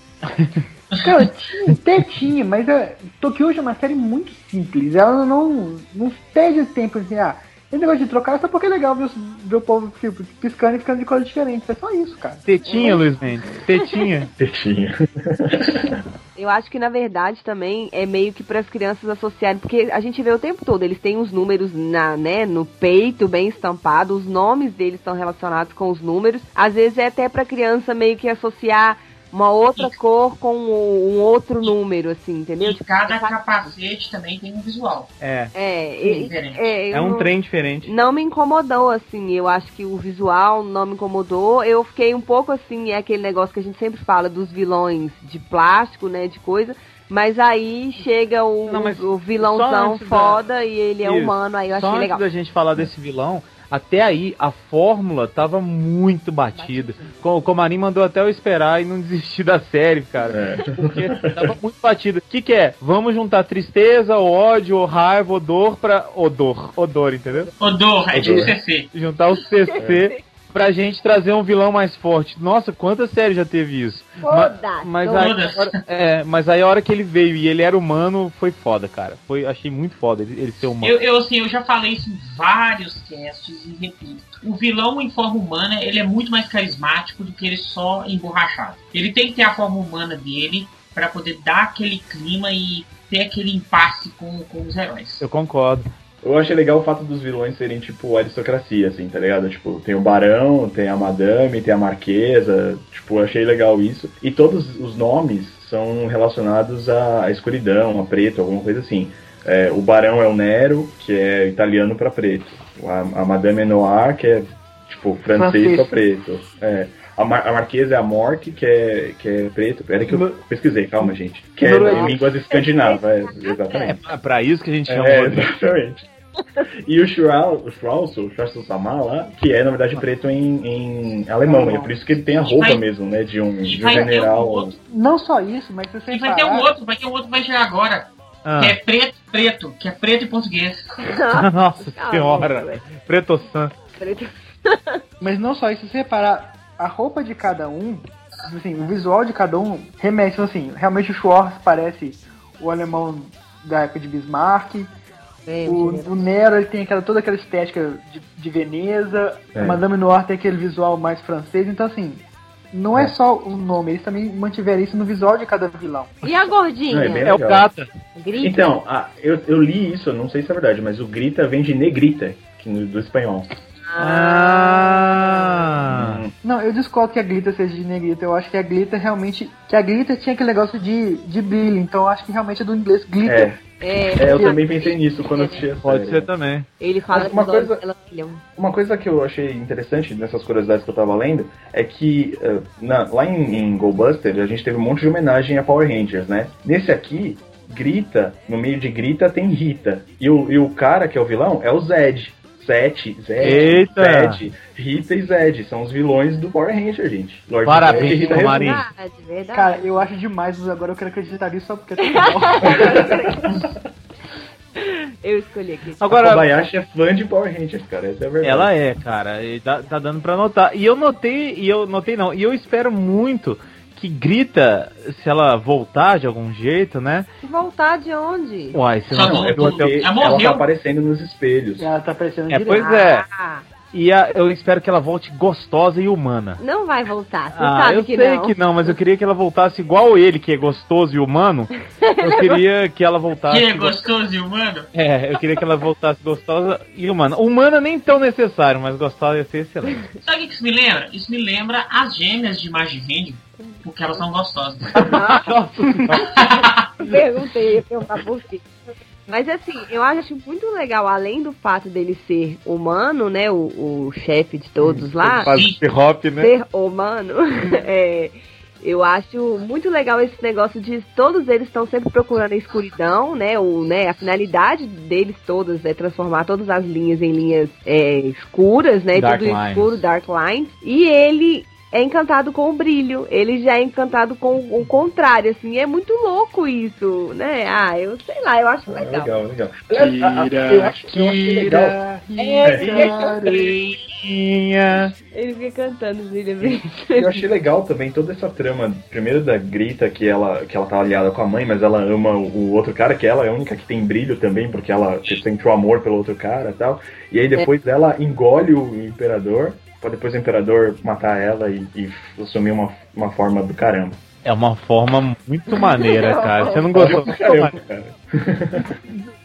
Cara, até tinha, mas é, Tokyo é uma série muito simples. Ela não, não perde tempo assim, ah, esse negócio de trocar é só porque é legal ver, os- ver o povo tipo, piscando e ficando de cores diferentes. É só isso, cara. tetinha, Luiz Mendes. Tetinha. Tetinha. [LAUGHS] Eu acho que na verdade também é meio que para as crianças associarem, porque a gente vê o tempo todo, eles têm os números na, né, no peito bem estampado, os nomes deles estão relacionados com os números. Às vezes é até para criança meio que associar uma outra cor com um, um outro número, assim, entendeu? E cada capacete também tem um visual. É. É, e- diferente. é, É um não- trem diferente. Não me incomodou, assim. Eu acho que o visual não me incomodou. Eu fiquei um pouco assim, é aquele negócio que a gente sempre fala dos vilões de plástico, né? De coisa. Mas aí chega o, Não, o vilãozão antes da- foda e ele é Isso. humano, aí eu achei Só antes legal. da gente falar desse vilão, até aí a fórmula tava muito batida. Co- O Comarim mandou até eu esperar e não desistir da série, cara. É. Porque tava muito batida. O que, que é? Vamos juntar tristeza, ódio, ou raiva, odor pra. Odor. Odor, entendeu? Odor, é tipo Odor. CC. Juntar o CC pra gente trazer um vilão mais forte. Nossa, quantas séries já teve isso? Ma- Todas, mas, todas. aí, a hora- é, mas aí a hora que ele veio e ele era humano, foi foda, cara. Foi, achei muito foda ele, ele ser humano. Eu, eu, assim, eu já falei isso em vários casts e repito. O vilão em forma humana, ele é muito mais carismático do que ele só emborrachado. Ele tem que ter a forma humana dele pra poder dar aquele clima e ter aquele impasse com, com os heróis. Eu concordo. Eu achei legal o fato dos vilões serem, tipo, aristocracia, assim, tá ligado? Tipo, tem o barão, tem a madame, tem a marquesa, tipo, achei legal isso. E todos os nomes são relacionados à escuridão, a preto, alguma coisa assim. É, o barão é o Nero, que é italiano pra preto. A, a madame é Noir, que é, tipo, francês pra preto. É. A, mar, a marquesa é a Mork, que é, que é preto. Peraí que eu pesquisei, calma, gente. Que é em línguas escandinavas, é, É, exatamente. pra, pra isso que a gente chama É, exatamente. E o Shral, o Schraus, o Schraus Samar lá, que é na verdade preto em, em alemão. E é por isso que ele tem a roupa Vai- mesmo, né? De um, de um um general. outro. Não só isso, mas você E vai ter um outro, vai ter um outro que vai chegar agora. Ah. Que é preto, preto, que é preto em português. [LAUGHS] Nossa Cala a senhora. Preto San. Mas não só isso, se você reparar, a roupa de cada um, assim, o visual de cada um remete, assim, realmente o Schwartz parece o alemão da época de Bismarck, É, o, o Nero ele tem aquela, toda aquela estética de, de Veneza, É. a Madame Noir tem aquele visual mais francês, então assim, não é, É. só o nome, eles também mantiveram isso no visual de cada vilão. E a gordinha? Não, é É o. Gata. Grita? Então, a- eu, eu li isso, não sei se é verdade, mas o grita vem de negrita, que no- do espanhol. Ah. Não, eu discordo que a Glitter seja de negrita, eu acho que a Glitter realmente, que a Glitter tinha aquele negócio de, de brilho, então eu acho que realmente é do inglês glitter. É, É, é, eu também pensei nisso quando assisti a Pode série. ser também. ele fala Uma coisa-. Uma coisa que eu achei interessante nessas curiosidades que eu tava lendo é que eh, na- lá em, em Goldbuster a gente teve um monte de homenagem a Power Rangers, né? Nesse aqui, Grita, no meio de Grita tem Rita. E o, e o cara que é o vilão é o Zed. Sete, Zed, Eita! Zed, Rita e Zed. São os vilões do Power Ranger, gente. Lord Parabéns, Zed e Rita. Repulsa. Verdade, verdade. Cara, eu acho demais, agora eu quero acreditar nisso só porque é tão bom. [LAUGHS] Eu escolhi aqui. A Agora, Kobayashi é fã de Power Rangers, cara. Essa é a verdade. ela é, cara. E tá, tá dando pra notar. E eu notei, e eu notei não. E eu espero muito que grita se ela voltar de algum jeito, né? Voltar de onde? Uai, se Só não, do- É porque Ela ela tá aparecendo nos espelhos. Ela tá aparecendo É, direto. pois é. Ah, E a- eu espero que ela volte gostosa e humana. não vai voltar, você Ah, sabe eu que sei não. que não, mas eu queria que ela voltasse igual ele, que é gostoso e humano. Eu queria que ela voltasse. Que é gostoso e humano. É, eu queria que ela voltasse gostosa e humana. Humana nem tão necessário, mas gostosa ia ser excelente. Sabe o que isso me lembra? Isso me lembra as gêmeas de Magivende, porque elas são gostosas. [LAUGHS] [LAUGHS] Perguntei, ia perguntar por quê. Mas assim, eu acho muito legal, além do fato dele ser humano, né? O, o chefe de todos lá, Faz hip hop, né? ser humano, [LAUGHS] é, eu acho muito legal esse negócio de todos eles estão sempre procurando a escuridão, né? O, né a finalidade deles todas é transformar todas as linhas em linhas é, escuras, né? Dark Tudo lines. escuro, dark lines. E ele é encantado com o brilho. Ele já é encantado com o contrário, assim. É muito louco isso, né? Ah, eu sei lá, eu acho Ah, legal. legal, legal. Aliás, a- a- eu acho achei legal. É, Minha. ele fica cantando brilho, brilho. Eu achei legal também toda essa trama, primeiro da Grita, que ela, que ela tá aliada com a mãe, mas ela ama o, o outro cara, que ela é a única que tem brilho também, porque ela sente o amor pelo outro cara e tal. E aí depois ela engole o imperador, pra depois o imperador matar ela e, e assumir uma, uma forma do caramba. É uma forma muito maneira, [LAUGHS] cara. Você não gostou? Do caramba, cara.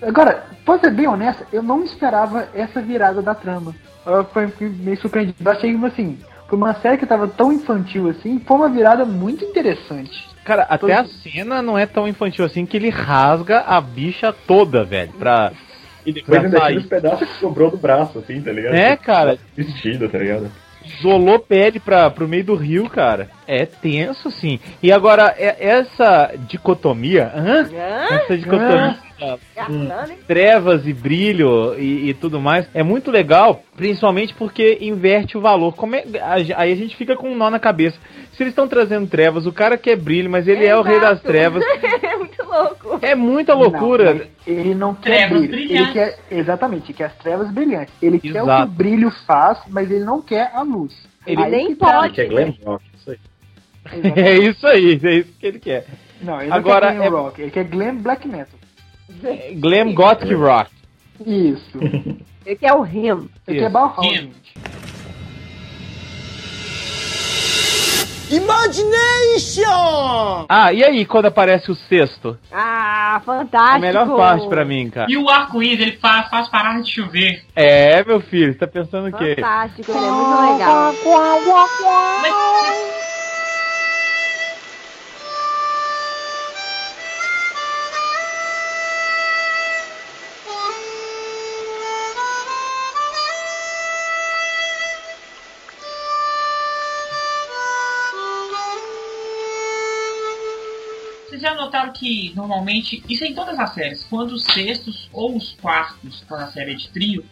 Agora, pra ser bem honesto, eu não esperava essa virada da trama. Eu fui meio surpreendido. Eu achei que, assim, foi uma série que tava tão infantil assim, foi uma virada muito interessante. Cara, até a cena não é tão infantil assim que ele rasga a bicha toda, velho. Pra. E depois ainda sair. os pedaços que sobrou do braço, assim, tá ligado? É, cara. Vestido, tá ligado? Isolou pele pra, pro meio do rio, cara. É tenso, sim. E agora, é- essa dicotomia. Hã? Hã? Essa dicotomia. Hein? trevas e brilho e, e tudo mais é muito legal, principalmente porque inverte o valor. Como é- a- aí a gente fica com um nó na cabeça. Se eles estão trazendo trevas, o cara quer brilho, mas ele é o rei das trevas. [LAUGHS] é louco. É muita loucura. Não, ele não quer Trevas brilho. Ele brilhantes. quer, exatamente, ele quer as trevas brilhantes. Ele quer o que Exato. o brilho faz, mas ele não quer a luz. Ele Aí nem que tá- pode. Que é glam rock, isso aí. é isso aí, é isso que ele quer. Não, ele Agora, não quer glam é- rock, ele quer glam black metal. Glam Gothic Rock. Isso. Ele quer o rim. Ele Isso. quer Bauhaus, Gente. Ah, e aí quando aparece o sexto? Ah, fantástico. A melhor parte pra mim, cara. E o arco-íris, ele faz, faz parar de chover. É, meu filho, você tá pensando o quê? Fantástico, ele é muito legal. Mas que normalmente, isso é em todas as séries, quando os sextos ou os quartos, quando a série é de trio,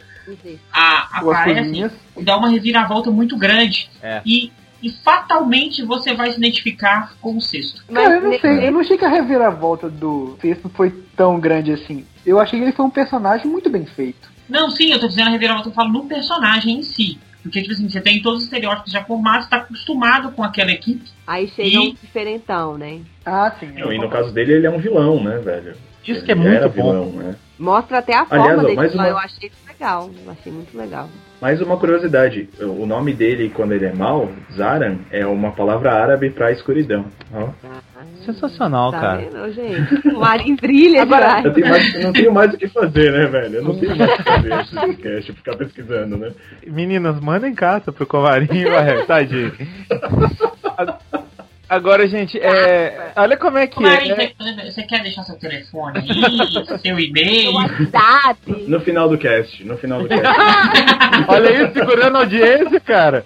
a, Ou as aparece, coisinhas. dá uma reviravolta muito grande. É. E, e fatalmente você vai se identificar com o sexto. Cara, eu não sei, eu não achei que a reviravolta do sexto foi tão grande assim. Eu achei que ele foi um personagem muito bem feito. Não, sim, eu tô dizendo a reviravolta, eu falo no personagem em si. Porque, tipo assim, você tem todos os estereótipos já formados, tá acostumado com aquela equipe. Aí chega um E- diferentão, né? Ah, sim. Não, e no caso dele, ele é um vilão, né, velho? Isso Ele que é muito era bom. vilão, né? Mostra até a Aliás, forma dele. uma- Eu achei isso legal. Eu achei muito legal. Mais uma curiosidade, o nome dele, quando ele é mal, Zaran, é uma palavra árabe pra escuridão. Ó. Sensacional, Tá cara. vendo, gente? O marinho brilha Agora, demais. Eu, tenho mais- eu não tenho mais o que fazer, né, velho? Eu não tenho mais o que fazer esse podcast, ficar pesquisando, né? Meninas, mandem carta pro Covarinho, ué, [LAUGHS] tadinho. [LAUGHS] Agora, gente, é, olha como é que Marinho, é. você, você quer deixar seu telefone aí, [LAUGHS] seu e-mail? WhatsApp. No final do cast, no final do cast. [LAUGHS] Olha isso, segurando a audiência, cara.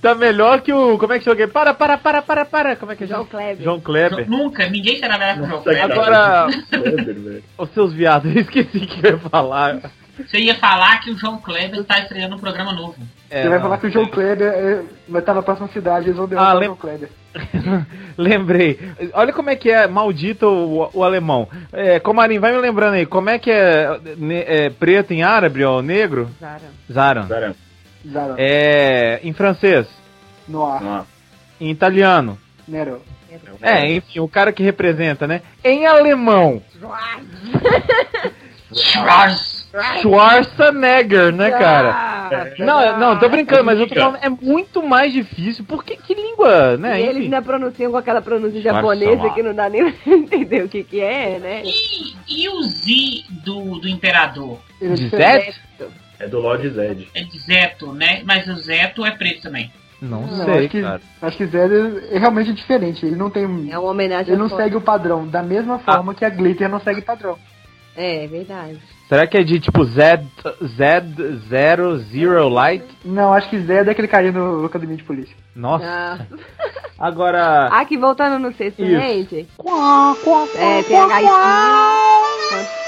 Tá melhor que o. Como é que chama? aquele? Para, para, para, para, para. Como é que é? João Kleber. João Kleber. Nunca, ninguém será melhor que o João Kleber. Agora-. [LAUGHS] Os seus viados, eu esqueci que eu ia falar. Você ia falar que o João Kleber está estreando um programa novo. É, Você vai falar que o João Kleber é, vai estar na próxima cidade, eles vão derrubar Ah, o João Kleber. [LAUGHS] Lembrei. Olha como é que é maldito o, o alemão. É, Comarim, vai me lembrando aí, como é que é, ne- é preto em árabe ou negro? Zara. Zaran. Zaran. Zara. É em francês, Noir. Não, em italiano. Nero. É, enfim, o cara que representa, né? Em alemão, Schwarzenegger, né, cara? Ah, Não, não, tô brincando, mas eu tô falando, é muito mais difícil, porque que língua, né? E eles ainda pronunciam com aquela pronúncia japonesa que não dá nem [LAUGHS] pra entender o que que é, né? E, e o Z do, do Imperador? É De. Zed? É do Lord Zed. É de Zeto, né? Mas o Zeto é preto também. Não Não, sei, acho que, cara. acho que Zed é realmente diferente. Ele não tem. É uma homenagem Ele não ao- segue o padrão, da mesma forma que a Glitter não segue padrão. É, verdade. Será que é de tipo Z, Z, Zero, Zero Light? Não, acho que Zed é aquele carinha no Academia de Polícia. Nossa. Ah. Agora. [LAUGHS] Aqui, voltando no sexto Isso. gente. É, tem a gaitinha.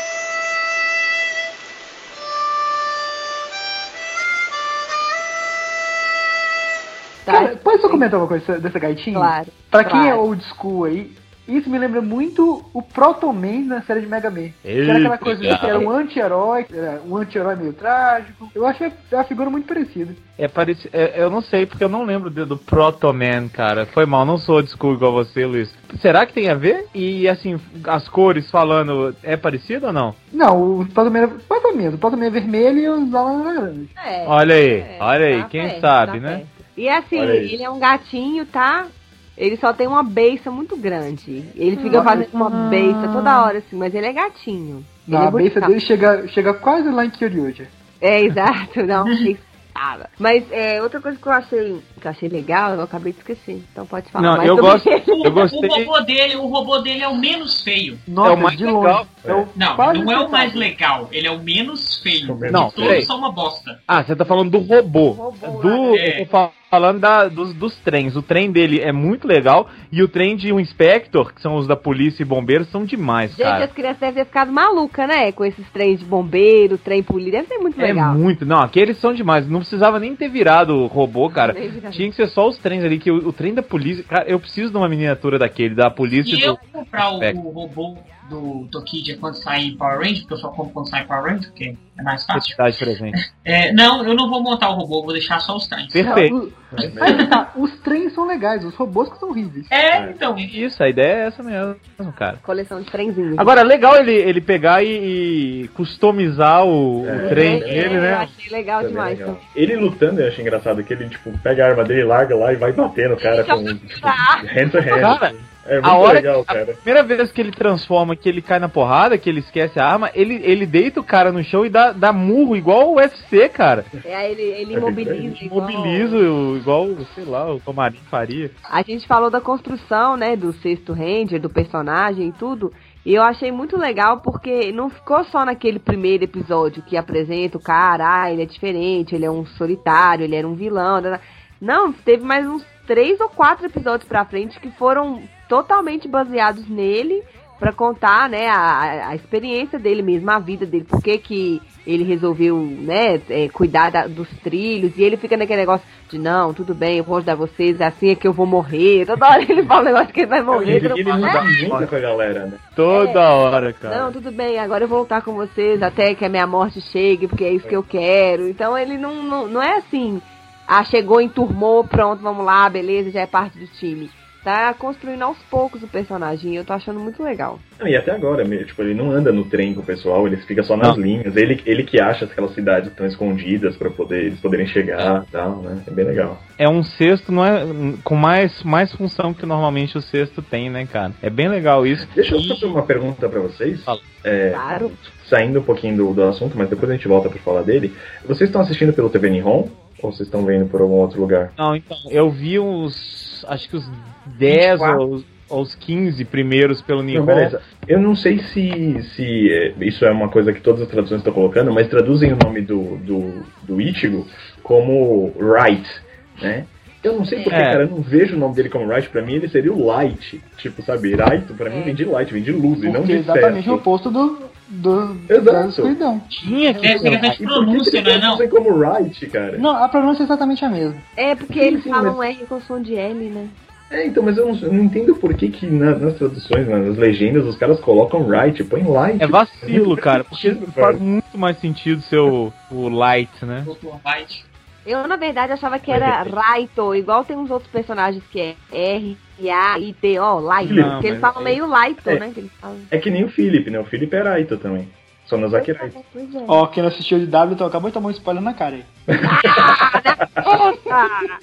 Tá, Cara, pode só comentar uma coisa dessa gaitinha? claro. Pra quem é claro. old school aí, isso me lembra muito o Proto Man na série de Mega Man. Que era aquela coisa que era um anti-herói, era um anti-herói meio trágico. Eu achei a figura muito parecida. É parecido. eu não sei, porque eu não lembro do, do Proto Man, cara. Foi mal, não sou old school igual você, Luiz. Será que tem a ver? E assim, as cores falando, é parecido ou não? Não, o Proto Man é mais ou menos. O Proto Man é vermelho e o Zala é laranja. É, Olha aí, é, olha aí, tá quem perto, sabe, tá né? perto. E assim, ele é um gatinho, tá? Ele só tem uma beiça muito grande. Ele fica Nossa. fazendo uma beiça toda hora, assim, mas ele é gatinho. Não, ele é a beiça dele chega, chega quase lá em Kyoryuja. É, exato, não. Mas é, outra coisa que eu achei, que eu achei legal, eu acabei de esquecer. Então pode falar. Não, eu gosto-. O, Eu gostei. o robô dele, o robô dele é o menos feio. Nossa, É o mais de legal. longe. É o Não, não é o mais legal, ele é o menos feio. Não, Todos peraí. são uma bosta. Ah, você tá falando do robô. robô, do, né? eu tô falando da, dos, dos trens. O trem dele é muito legal. E o trem de um inspector, que são os da polícia e bombeiros, são demais, Gente, cara. as crianças devem ter ficado malucas, né? Com esses trens de bombeiro, trem polícia. Deve ser muito É legal. muito. Não, aqueles são demais. Não precisava nem ter virado robô, cara. Tinha que ser só os trens ali, que o, o trem da polícia. Cara, eu preciso de uma miniatura daquele, da polícia e Se eu do. comprar o, o robô do Tokidia quando sair Power Ranger, porque eu só compro quando sai Power Ranger, porque é mais fácil. Presente. [LAUGHS] É, não, eu não vou montar o robô, vou deixar só os trens. Perfeito. Aí que tá, os trens são legais, os robôs que são horríveis. É, então. Isso, a ideia é essa mesmo, cara. Coleção de trenzinhos. Agora, legal ele, ele pegar e, e customizar o, É. o trem É, dele, Eu né? achei legal Também demais. legal. Ele lutando eu acho engraçado, que ele tipo, pega a arma dele, larga lá e vai bater no cara com tipo, hand to hand. Cara, é muito a hora legal, que, a cara. primeira vez que ele transforma, que ele cai na porrada, que ele esquece a arma, ele, ele deita o cara no chão e dá, dá murro, igual o UFC, cara. É, aí ele, ele É imobiliza. igual- Mobiliza o- igual, sei lá, o Tomarim faria. A gente falou da construção, né, do sexto Ranger, do personagem e tudo. E eu achei muito legal porque não ficou só naquele primeiro episódio que apresenta o cara, ah, ele é diferente, ele é um solitário, ele era um vilão. né? Não, teve mais uns três ou quatro episódios pra frente que foram totalmente baseados nele pra contar, né, a, a experiência dele mesmo, a vida dele, por que que ele resolveu, né, é, cuidar da- dos trilhos, e ele fica naquele negócio de, não, tudo bem, eu vou ajudar vocês, assim é que eu vou morrer, toda hora ele [LAUGHS] fala um negócio que ele vai morrer, Ele, ele fala, dá junta com a galera, né? Toda hora, cara. não, tudo bem, agora eu vou lutar com vocês até que a minha morte chegue, porque é isso que eu quero. Então ele não, não, não é assim, ah, chegou, enturmou, pronto, vamos lá, beleza, já é parte do time. Tá construindo aos poucos o personagem, e eu tô achando muito legal. Não, e até agora, tipo, ele não anda no trem com o pessoal, ele fica só nas Não. linhas. Ele, ele que acha aquelas cidades estão escondidas pra poder, eles poderem chegar e tal, né? É bem legal. É um cesto não é, com mais, mais função que normalmente o cesto tem, né, cara? É bem legal isso. Deixa eu fazer uma pergunta pra vocês. Fala. É, Claro. saindo um pouquinho do, do assunto, mas depois a gente volta pra falar dele. Vocês estão assistindo pelo TV Nihon? Ou vocês estão vendo por algum outro lugar? Não, então, eu vi Acho que os 10 ou, ou os 15 primeiros pelo Nihon. beleza. Eu não sei se, se é, isso é uma coisa que todas as traduções estão colocando, mas traduzem o nome do, do, do Ichigo como Right, né? Eu não sei porque, É. cara, eu não vejo o nome dele como Right, pra mim ele seria o Light. Tipo, sabe, Right, pra mim vem de Light, vem de luz e não Porque é de exatamente o certo. oposto do, do da escuridão. Tinha que É, que, que pronúncia, não é não? traduzem como Right, cara? Não, a pronúncia é exatamente a mesma. É, porque Sim, eles sim, falam R com som de L, né? É, então, mas eu não, eu não entendo por que, que na- nas traduções, nas legendas, os caras colocam Right, põe Light. É vacilo, cara, porque [LAUGHS] faz muito mais sentido ser o, o Light, né? Doutor Byte. Eu, na verdade, achava que era Raito, igual tem uns outros personagens que é R, A, I, T, O, Light. Não, que eles falam é- meio Light, é. né? Que. É que nem o Philip, né? O Philip é Raito também. Só no Raito. Pois é. Ó, quem não assistiu de W, então acabou de tomar um spoiler na cara aí. Ah,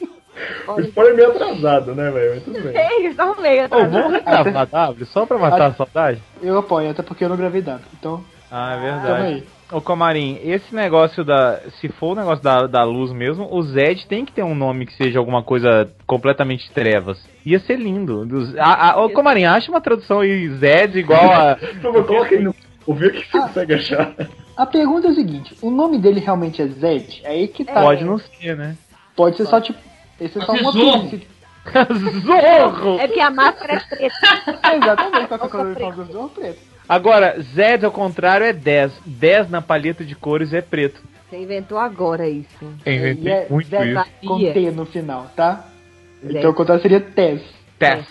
O [LAUGHS] spoiler é meio atrasado, né, velho? Mas tudo bem. Eles estão meio Ô, atrasados. vamos regravar W só pra matar a saudade? Eu apoio, até porque eu não gravei W. Então, Ah, é tamo verdade. aí. Ô, Comarim, esse negócio da. Se for o negócio da, da luz mesmo, o Zed tem que ter um nome que seja alguma coisa completamente trevas. Ia ser lindo. A, a, ô, Comarim, acha uma tradução aí, Zed igual a. [LAUGHS] Coloca aí no. Ouviu o que você consegue achar? A pergunta é o seguinte: o nome dele realmente é Zed? É aí que tá. Pode não ser, né? Pode ser só tipo. Esse é só uma pista. [LAUGHS] Zorro! É porque a máscara é preta. [LAUGHS] Exatamente, qualquer coisa do Zorro preto. Agora, Zed ao contrário é 10. 10 na palheta de cores é preto. Você inventou agora isso. Eu inventei é muito Zed isso. com T no final, tá? Zed. Então o contrário seria Tess. Tess.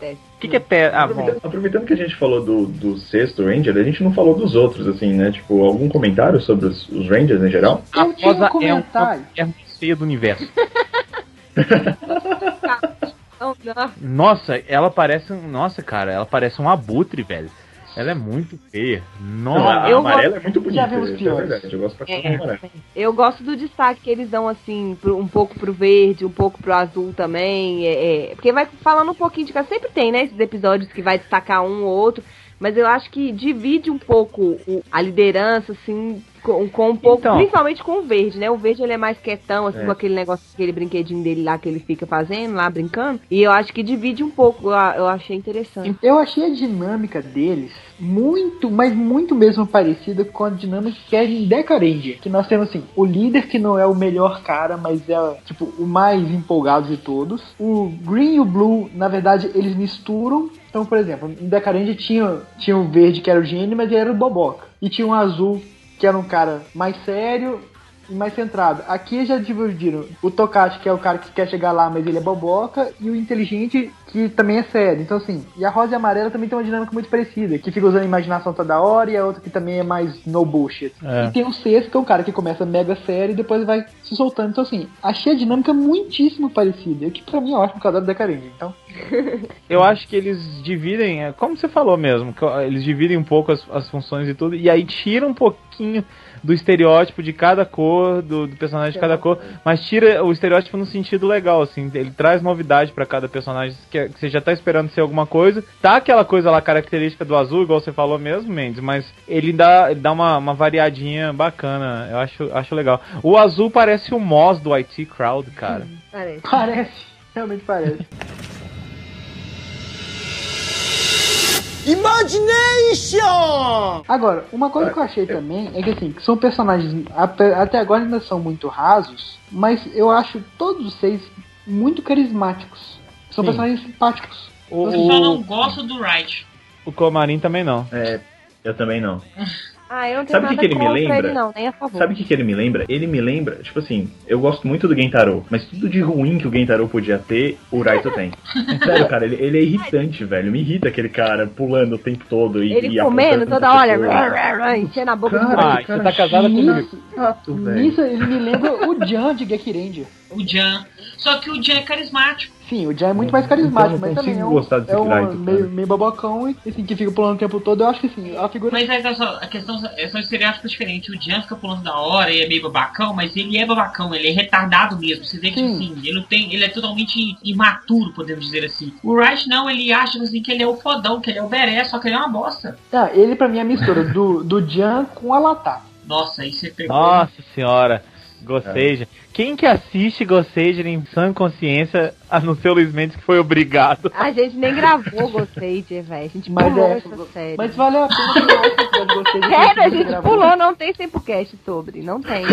O que, que é Tess? Ah. Aproveitando, aproveitando que a gente falou do, do sexto Ranger, a gente não falou dos outros, assim, né? Tipo, algum comentário sobre os, os Rangers em geral? A Eu tinha um Rosa é uma comentário. feia do universo. [LAUGHS] Nossa, ela parece um. Nossa, cara, ela parece um abutre, velho. Ela é muito feia. Não, Nossa. a eu amarela é muito bonita, Já vimos é piores. verdade. Eu gosto pra É. amarela. Eu gosto do destaque que eles dão, assim, pro- um pouco pro verde, um pouco pro azul também. É, é, porque vai falando um pouquinho de cada. Sempre tem, né, esses episódios que vai destacar um ou outro. Mas eu acho que divide um pouco a liderança, assim, com, com um pouco. Então. Principalmente com o verde, né? O verde ele é mais quietão, assim, É. com aquele negócio, aquele brinquedinho dele lá que ele fica fazendo, lá brincando. E eu acho que divide um pouco. Eu, eu achei interessante. Eu achei a dinâmica deles muito, mas muito mesmo parecida com a dinâmica que é em Deca Ranger. Que nós temos assim, o líder que não é o melhor cara, mas é tipo o mais empolgado de todos. O Green e o Blue, na verdade, eles misturam. Então, por exemplo, em Deca Ranger tinha, tinha o verde que era o gênio, mas ele era o boboca. E tinha um azul que era um cara mais sério e mais centrado. Aqui já dividiram o Tokachi, que é o cara que quer chegar lá, mas ele é boboca, e o inteligente, que também é sério. Então, assim, e a rosa e a amarela também tem uma dinâmica muito parecida, que fica usando a imaginação toda hora, e a outra que também é mais no bullshit. É. E tem o sexto, que é o cara que começa mega sério e depois vai se soltando. Então, assim, achei a dinâmica muitíssimo parecida, o que pra mim é ótimo, porque eu adoro Decarengue. Então, [LAUGHS] Eu acho que eles dividem, é, como você falou mesmo, que eles dividem um pouco as, as funções e tudo, e aí tira um pouquinho do estereótipo de cada cor, do, do personagem de cada cor, mas tira o estereótipo no sentido legal, assim, ele traz novidade pra cada personagem que, que você já tá esperando ser alguma coisa. Tá aquela coisa lá característica do azul, igual você falou mesmo, Mendes, mas ele dá, ele dá uma, uma variadinha bacana, eu acho, acho legal. O azul parece o Moz do IT Crowd, cara. Parece. parece, realmente parece. [LAUGHS] Agora, uma coisa que eu achei também é que assim, que são personagens até agora ainda são muito rasos, mas eu acho todos os seis muito carismáticos. São Sim. personagens simpáticos. O, Eu só não o, gosto do Wright. o Comarim também não. É, eu também não. [LAUGHS] Ah, eu não tenho Sabe o que nada que ele me lembra? ele, não, nem a favor. Sabe o que, que ele me lembra? Ele me lembra, tipo assim, eu gosto muito do Gentaro, mas tudo de ruim que o Gentaro podia ter, o Raito tem. [LAUGHS] Sério, cara, ele, ele é irritante, velho. Me irrita aquele cara pulando o tempo todo e Ele e comendo toda hora, enchendo a boca Cara, do Ah, você tá casada comigo. Chato, velho. nisso ele me lembra o Jan de Gekirendia. O Jan. Só que o Jan é carismático. Sim, o Jan é muito mais carismático, Então eu mas não também é um, gostar desse é um meio, meio babacão e assim, que fica pulando o tempo todo. Eu acho que sim, a figura Mas é só, a questão é só estereótipos diferentes. O Jan fica pulando da hora e é meio babacão, mas ele é babacão, ele é retardado mesmo. Você vê que Sim. assim, ele não tem. Ele é totalmente imaturo, podemos dizer assim. O Wright não, ele acha assim, que ele é o fodão, que ele é o beré, só que ele é uma bosta. Tá, ele pra mim é a mistura do, do Jan com a Latá. Nossa, aí você pegou. Nossa senhora, Gosseja. Quem que assiste Gosseja em sã consciência, a não ser o Luiz Mendes que foi obrigado? A gente nem gravou Gostei, velho. A gente Mas pulou é, essa série. mas valeu a pena de Sério, a gente pulou, não tem Sempocast sobre. Não tem.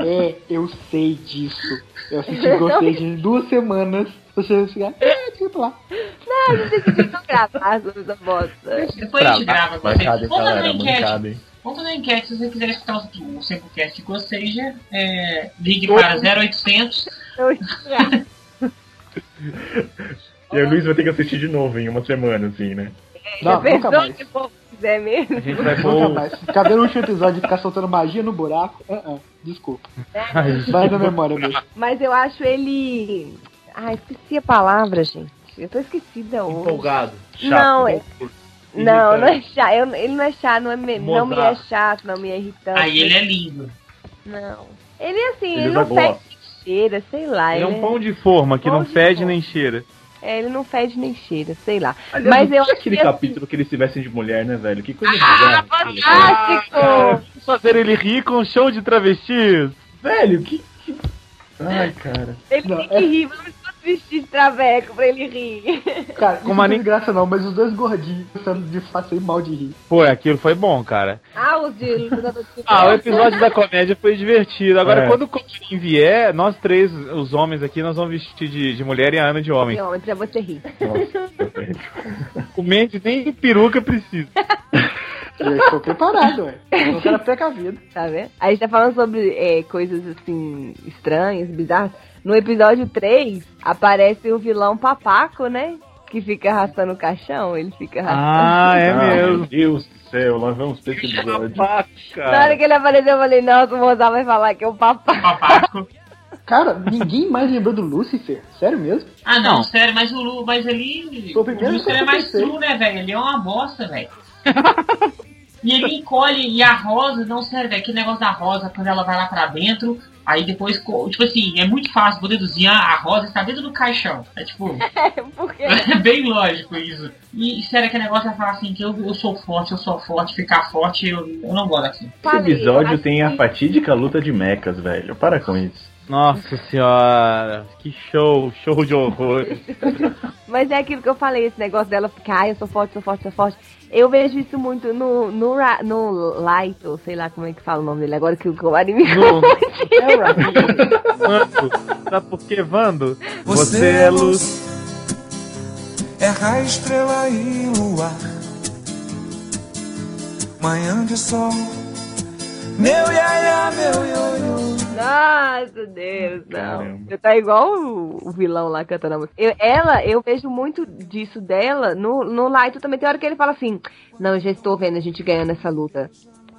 É, eu sei disso. Eu assisti Gostei de duas semanas. Você chegar, é, eu pular. Não, a gente decidiu não gravar sobre essa bosta. Depois a gente grava. Mancada, galera, mancada, hein? Vamos fazer enquete. Se você quiser escutar o, o Sempocast com Seja, é, ligue para 0800. Eu- [LAUGHS] E o Luiz vai ter que assistir de novo em uma semana, assim, né? Não, Já nunca mais. se o povo quiser mesmo? A gente vai Nunca mais. Vendo o último episódio e ficar soltando magia no buraco. ah, ah, desculpa. Ai, Vai na memória mesmo. Mas eu acho ele. Ah, esqueci a palavra, gente. Eu tô esquecida hoje. Empolgado. Chato. Não, é- Não, Irritante. não é chato. Eu- ele não é chato, não, é me- não me é chato, não me é irritante. Aí ele é lindo. Não. Ele é assim, Ele ele, usa não fede nem cheira, sei lá. Ele é um ele pão de forma que não de fede forma. nem cheira. É, ele não fede nem cheira, sei lá. Aliás, Mas eu acho aquele que assim- capítulo que eles se vestem de mulher, né, velho? Que coisa Ah, bizarra. fantástico! [LAUGHS] Fazer ele rir com um show de travestis. Velho, que. que- Ai, cara. Ele Não, tem que é- rir, vamos vestir de traveco pra ele rir. Cara, isso Como não a tem Nin- graça não, mas os dois gordinhos sendo de passei mal de rir. Pô, aquilo foi bom, cara. Ah, de de Ah, o episódio da comédia foi divertido. Agora, É. quando o Comarim vier, nós três, os homens aqui, nós vamos vestir de, de mulher e a Ana de homem. homem pra você rir. Nossa, O Mendes nem peruca precisa. [LAUGHS] Eu estou preparado, ué. Eu não quero precavido. Tá vendo? A gente tá falando sobre é, coisas assim, estranhas, bizarras. No episódio 3, aparece o vilão papaco, né? Que fica arrastando o caixão, ele fica arrastando. Ah, é Ah, Meu mesmo. Deus do céu, lá vamos ter esse episódio. Na hora que ele apareceu, eu falei, nossa, o Mozart vai falar que é o papaco. Papaco. Cara, ninguém mais lembrou do Lucifer. Sério mesmo? Ah, não, Não. sério, mas o Lu, mas ali. Foi o que é mais true, né, velho? Ele é uma bosta, velho. [LAUGHS] e ele encolhe, e a rosa, não, sério, velho, aquele negócio da rosa, quando ela vai lá pra dentro, aí depois, tipo assim, é muito fácil vou deduzir, ah, a rosa está dentro do caixão. É tipo, [LAUGHS] Porque [LAUGHS] é bem lógico isso. E sério, aquele negócio de falar assim, que eu, eu sou forte, eu sou forte, ficar forte, eu, eu não gosto daquilo. Esse episódio tem a fatídica luta de mechas, velho. Para com isso. Nossa senhora, que show, show de horror. [LAUGHS] Mas é aquilo que eu falei, esse negócio dela ficar, ah, eu sou forte, sou forte, sou forte. Eu vejo isso muito no, no, Ra- no Light, ou sei lá como é que fala o nome dele, agora que o Comari me No- É. Vando, sabe por que, Vando? Você é luz, é raio, estrela e luar. Manhã de sol, meu iaia, meu ioiô. Nossa, Deus, não. Caramba. Você tá igual o, o vilão lá cantando a música. Eu, ela, eu vejo muito disso dela no, no Light também. Tem hora que ele fala assim: Não, eu já estou vendo a gente ganhando essa luta.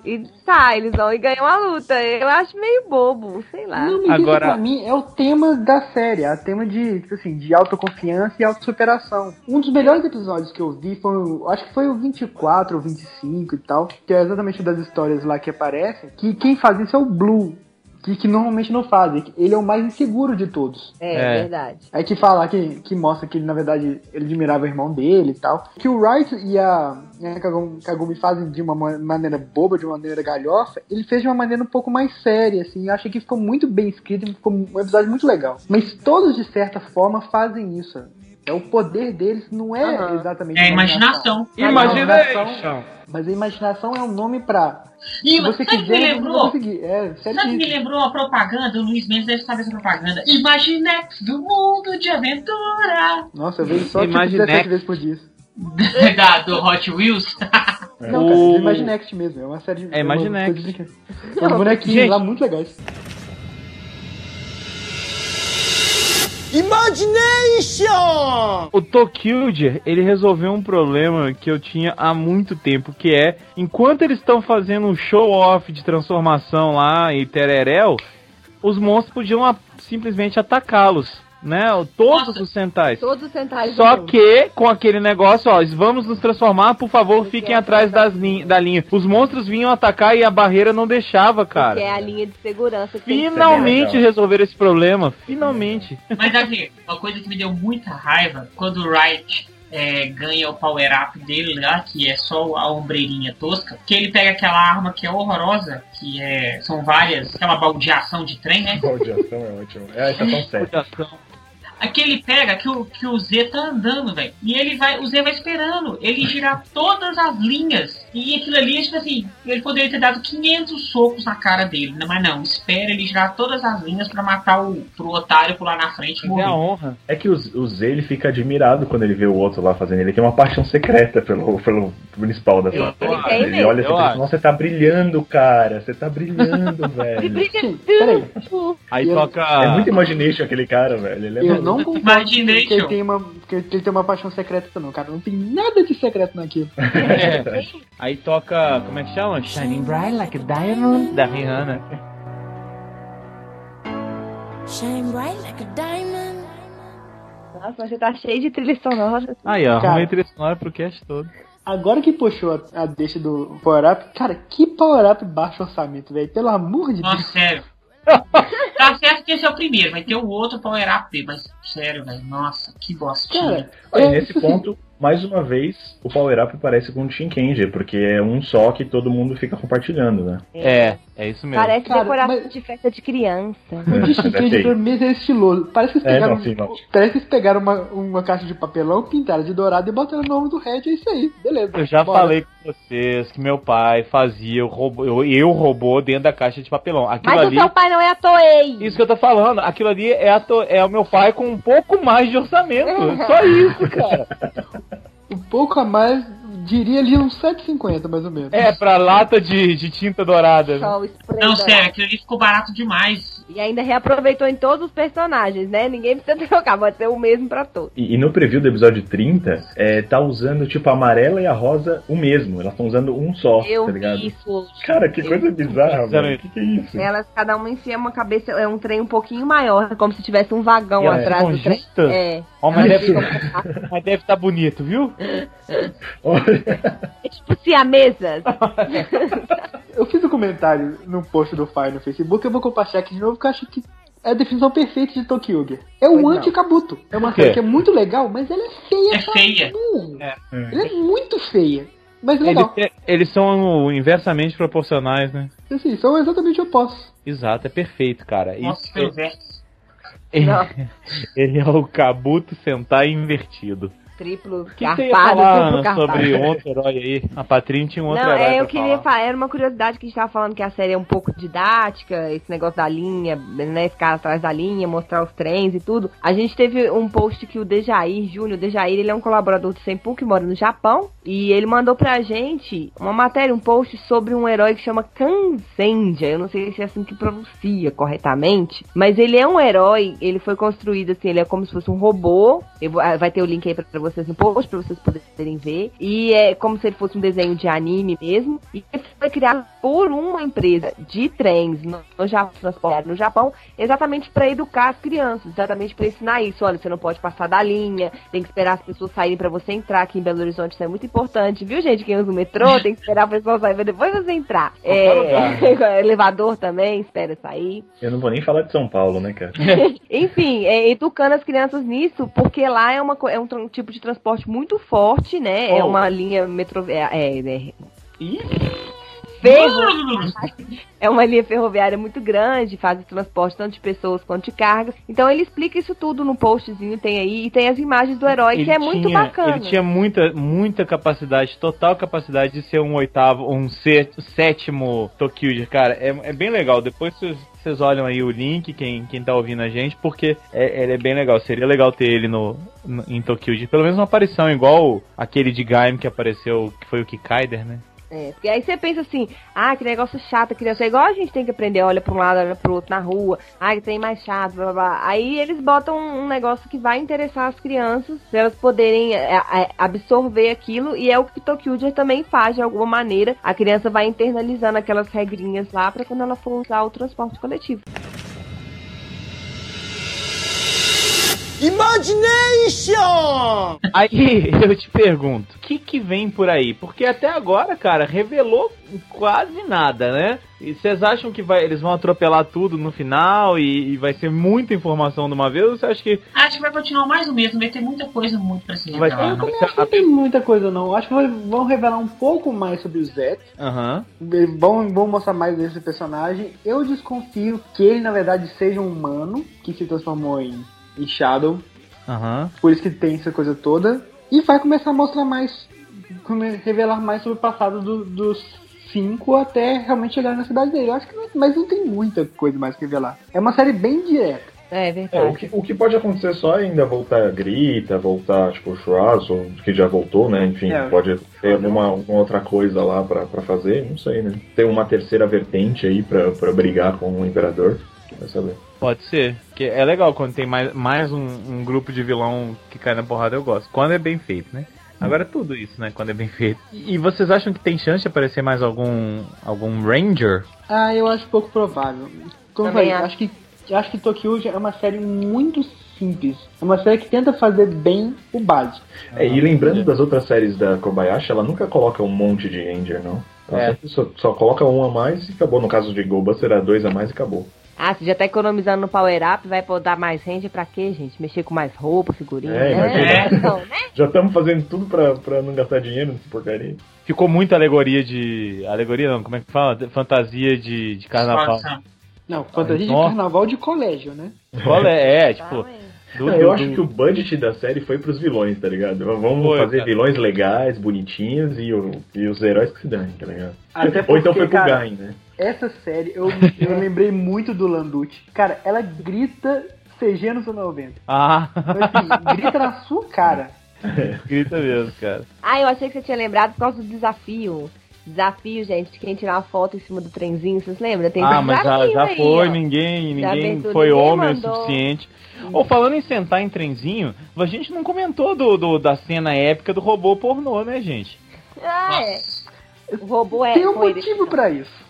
E tá, eles vão e ganham a luta. Eu acho meio bobo, sei lá. Não, mas Agora- isso pra mim é o tema da série, é o tema de, tipo assim, de autoconfiança e autossuperação. Um dos melhores episódios que eu vi foi, acho que foi o 24 ou 25 e tal, que é exatamente das histórias lá que aparecem, que quem faz isso é o Blue, que, que normalmente não faz, ele é o mais inseguro de todos. É, É. verdade. Aí que fala, que, que mostra que ele, na verdade, ele admirava o irmão dele e tal. Que o Wright e a, e a Kagumi, Kagumi fazem de uma ma- maneira boba, de uma maneira galhofa, ele fez de uma maneira um pouco mais séria, assim. Eu achei que ficou muito bem escrito, ficou um episódio muito legal. Mas todos, de certa forma, fazem isso. É o poder deles, não é Aham. exatamente É a imaginação. A Imagination. Mas a imaginação é um nome pra. E você sabe o que me quiser, você vai lembrou? conseguir. É, Sabe o que me lembrou a propaganda? O Luiz Mendes deve saber essa propaganda. Imaginex do mundo de aventura. Nossa, eu vejo só tipo Imaginex. 17 vezes por dia. [LAUGHS] da, do Hot Wheels. [LAUGHS] Não, O- cara, é Imaginext mesmo. É uma série de. É Imaginext. uns bonequinhos Gente. lá muito legais. Imagination! O Tokilder, ele resolveu um problema que eu tinha há muito tempo, que é, enquanto eles estão fazendo um show-off de transformação lá em Tererel, os monstros podiam simplesmente atacá-los, né? Todos Nossa. os centais. Todos os centais. Só que, com aquele negócio, ó, vamos nos transformar, por favor, Porque fiquem é atrás das lin da linha. Os monstros vinham atacar e a barreira não deixava, Que é cara. a linha de segurança que tem que Finalmente resolveram esse problema. Finalmente. [LAUGHS] Mas aqui, uma coisa que me deu muita raiva quando o Wright é, ganha o power up dele lá, que é só a ombreirinha tosca, que ele pega aquela arma que é horrorosa, que é. São várias, aquela baldeação de trem, né? Baldeação é ótimo. É a estação 7. Aqui ele pega que o, que o Z tá andando, velho. E ele vai, o Z vai esperando ele girar todas as linhas. E aquilo ali, tipo assim, ele poderia ter dado 500 socos na cara dele, né? mas não, espera ele girar todas as linhas pra matar o pro otário pular na frente e É a morrer. honra. É que o, o Z ele fica admirado quando ele vê o outro lá fazendo. Ele tem uma paixão secreta pelo, pelo principal da Eu- sua tem Ele olha assim, eu e pensa, nossa, você tá brilhando, cara. Você tá brilhando, [LAUGHS] velho. Peraí. Aí Eu- toca. É muito imagination aquele cara, velho. Ele é Eu. Não concordo Imagination. que ele tem uma, que ele tem uma paixão secreta, não, cara. Não tem nada de secreto naquilo. [LAUGHS] É. Aí toca. Como é que chama? Shining Bright Like a Diamond da Rihanna. Shine bright like a diamond. Nossa, mas você tá cheio de trilha sonora. Aí, ó, Cara. arrumei trilha sonora pro cast todo. Agora que puxou a, a deixa do Power Up, cara, que Power Up baixo orçamento, velho. Pelo amor de Nossa, Deus. sério. Tá certo que esse é o primeiro, vai ter o outro power up mas sério, velho. Nossa, que bostinha. Cara, é, nesse ponto, mais uma vez, o Power Up parece com o Shinkenji, porque é um só que todo mundo fica compartilhando, né? É, é isso mesmo. Parece Cara, decoração mas- de festa de criança. O de Shinkenji [LAUGHS] pra mim é estiloso. Parece que eles É, pegaram, não, sim, não. parece que eles pegaram uma, uma caixa de papelão, pintaram de dourado e botaram o nome do Red. É isso aí, beleza. Eu já bora. falei com vocês que meu pai fazia o robô, eu, eu robô dentro da caixa de papelão. Aquilo Mas ali. o seu pai não é a Toei. Isso que eu tô falando, aquilo ali é, a to- é o meu pai com um pouco mais de orçamento. [LAUGHS] Só isso, cara. Um pouco a mais, diria ali uns 7,50 mais ou menos. É, pra lata de, de tinta dourada. Só o spray Não, sério, aquilo ali ficou barato demais. E ainda reaproveitou em todos os personagens, né? Ninguém precisa [LAUGHS] trocar, pode ser o mesmo pra todos. E, e no preview do episódio 30, é, tá usando, tipo, a amarela e a rosa o mesmo. Elas estão usando um só, Eu tá ligado? isso. Cara, que coisa bizarra, Fizeram velho. O que, que é isso? Elas, cada uma enfia uma cabeça, é um trem um pouquinho maior, como se tivesse um vagão E elas atrás do trem. É. Ó, mas, deve, mas deve tá bonito, viu? Olha, [LAUGHS] É tipo siamesas. [LAUGHS] Eu fiz um comentário no post do Fire no Facebook, eu vou compartilhar aqui de novo, porque eu acho que é a definição perfeita de Tokyuger. É o anti-Kabuto. É uma série que é muito legal, mas ela é feia. É feia. burro. É. Ela é muito feia. Mas é Eles, legal. eles são inversamente proporcionais, né? Assim, são exatamente opostos. Exato, é perfeito, cara. Nossa, Isso, ele, [LAUGHS] Não. ele é o Kabuto sentar invertido. Triplo que você carpado, triplo carpado. sobre outro herói aí? A Patrícia tinha um outro Não, herói é, eu queria falar. falar, era uma curiosidade que a gente tava falando que a série é um pouco didática, esse negócio da linha, né, ficar atrás da linha, mostrar os trens e tudo. A gente teve um post que o Dejair Júnior, o Dejair, ele é um colaborador do Senpu que mora no Japão, e ele mandou pra gente uma matéria, um post sobre um herói que chama Kanzenja, eu não sei se é assim que pronuncia corretamente, mas ele é um herói, ele foi construído assim, ele é como se fosse um robô, eu vou- ah, vai ter o link aí pra, pra vocês no post, pra vocês poderem ver, e é como se ele fosse um desenho de anime mesmo, e ele foi criado por uma empresa de trens no, no Japão, no Japão, exatamente pra educar as crianças, exatamente pra ensinar isso, olha, você não pode passar da linha, tem que esperar as pessoas saírem pra você entrar, aqui em Belo Horizonte isso é muito importante, viu gente, quem usa o metrô, [LAUGHS] tem que esperar a pessoa sair pra depois você entrar. [LAUGHS] É, elevador também, espera sair. eu não vou nem falar de São Paulo, né, cara? [LAUGHS] Enfim, é, educando as crianças nisso, porque lá é, uma, é um tran- tipo de transporte muito forte, né? É Oh. uma linha metro. É, é, é- ferro. É uma linha ferroviária muito grande, faz o transporte tanto de pessoas quanto de cargas. Então ele explica isso tudo no postzinho, tem aí, e tem as imagens do herói, que Ele é muito tinha- bacana. Ele tinha muita, muita capacidade, total capacidade de ser um oitavo, um sé- sétimo Tokyo, cara. É, é bem legal. Depois vocês, vocês olham aí o link, quem, quem tá ouvindo a gente, porque é, ele é bem legal. Seria legal ter ele no, no- em Tokyo, pelo menos uma aparição, igual aquele de Gaim que apareceu, que foi o Kikaider, né? É, porque aí você pensa assim, ah, que negócio chato, criança. É igual a gente tem que aprender, olha pra um lado, olha pro outro na rua, ah, que tem mais chato, blá blá blá. Aí eles botam um negócio que vai interessar as crianças, pra elas poderem é, é, absorver aquilo, e é o que Tokyo também faz de alguma maneira. A criança vai internalizando aquelas regrinhas lá pra quando ela for usar o transporte coletivo. Imagination! Aí [LAUGHS] eu te pergunto, o que que vem por aí? Porque até agora, cara, revelou quase nada, né? E vocês acham que vai, eles vão atropelar tudo no final e, e vai ser muita informação de uma vez? Ou você acha que Acho que vai continuar mais o mesmo, vai ter muita coisa muito pra se Vai- revelar. Eu também acho que não tem muita coisa não. Acho que vai- vão revelar um pouco mais sobre o Zet. Aham. Vão, vão mostrar mais desse personagem. Eu desconfio que ele, na verdade, seja um humano que se transformou em, em Shadow. Aham. Por isso que tem essa coisa toda. E vai começar a mostrar mais. revelar mais sobre o passado do- dos cinco até realmente chegar na cidade dele. Eu acho que não, mas não tem muita coisa mais que revelar. É uma série bem direta. É É, o, verdade. que, o que pode acontecer só é ainda voltar a Grita, voltar, tipo, o Shurazo, que já voltou, né? Enfim, É. pode ter alguma, alguma outra coisa lá pra, pra fazer, não sei, né? Tem uma terceira vertente aí pra, pra brigar com o Imperador, vai saber. Pode ser. Que é legal quando tem mais, mais um, um grupo de vilão que cai na porrada, eu gosto. Quando é bem feito, né? Agora é tudo isso, né? Quando é bem feito. E, e vocês acham que tem chance de aparecer mais algum algum Ranger? Ah, eu acho pouco provável. Como eu Também falei, acho. acho que, acho que Tokyo é uma série muito simples. É uma série que tenta fazer bem o básico. É, e lembrando das outras séries da Kobayashi, ela nunca coloca um monte de Ranger, não. Ela É. sempre só, só coloca um a mais e acabou. No caso de Goldbuster, era dois a mais e acabou. Ah, você já tá economizando no Power Up, vai dar mais range pra quê, gente? Mexer com mais roupa, figurinha, É, né? imagina. Então, né? Já estamos fazendo tudo pra, pra não gastar dinheiro nessa porcaria. Ficou muita alegoria de. Alegoria não, como é que fala? Fantasia de, de carnaval. Não, fantasia de Nossa. carnaval de colégio, né? É? É, tipo. Do- Não, eu do- acho do- que o budget da série foi pros vilões, tá ligado? Vamos Foi, fazer cara. vilões legais, bonitinhos e, o- e os heróis que se danem, tá ligado? Até Ou então porque, foi pro Gain, né? Essa série, eu, eu lembrei muito do Landucci. Cara, ela grita CG nos anos 90. Ah, Então, assim, grita na sua cara. grita mesmo, cara. Ah, eu achei que você tinha lembrado por causa do desafio. Desafio, gente, de quem tirar uma foto em cima do trenzinho, vocês lembram? Tem Ah, mas já, já aí, foi, ó. ninguém, Já ninguém foi ninguém homem mandou. o suficiente. Ou falando em sentar em trenzinho, a gente não comentou do, do- da cena épica do robô pornô, né, gente? Ah, é. O robô é. Tem um motivo pra isso.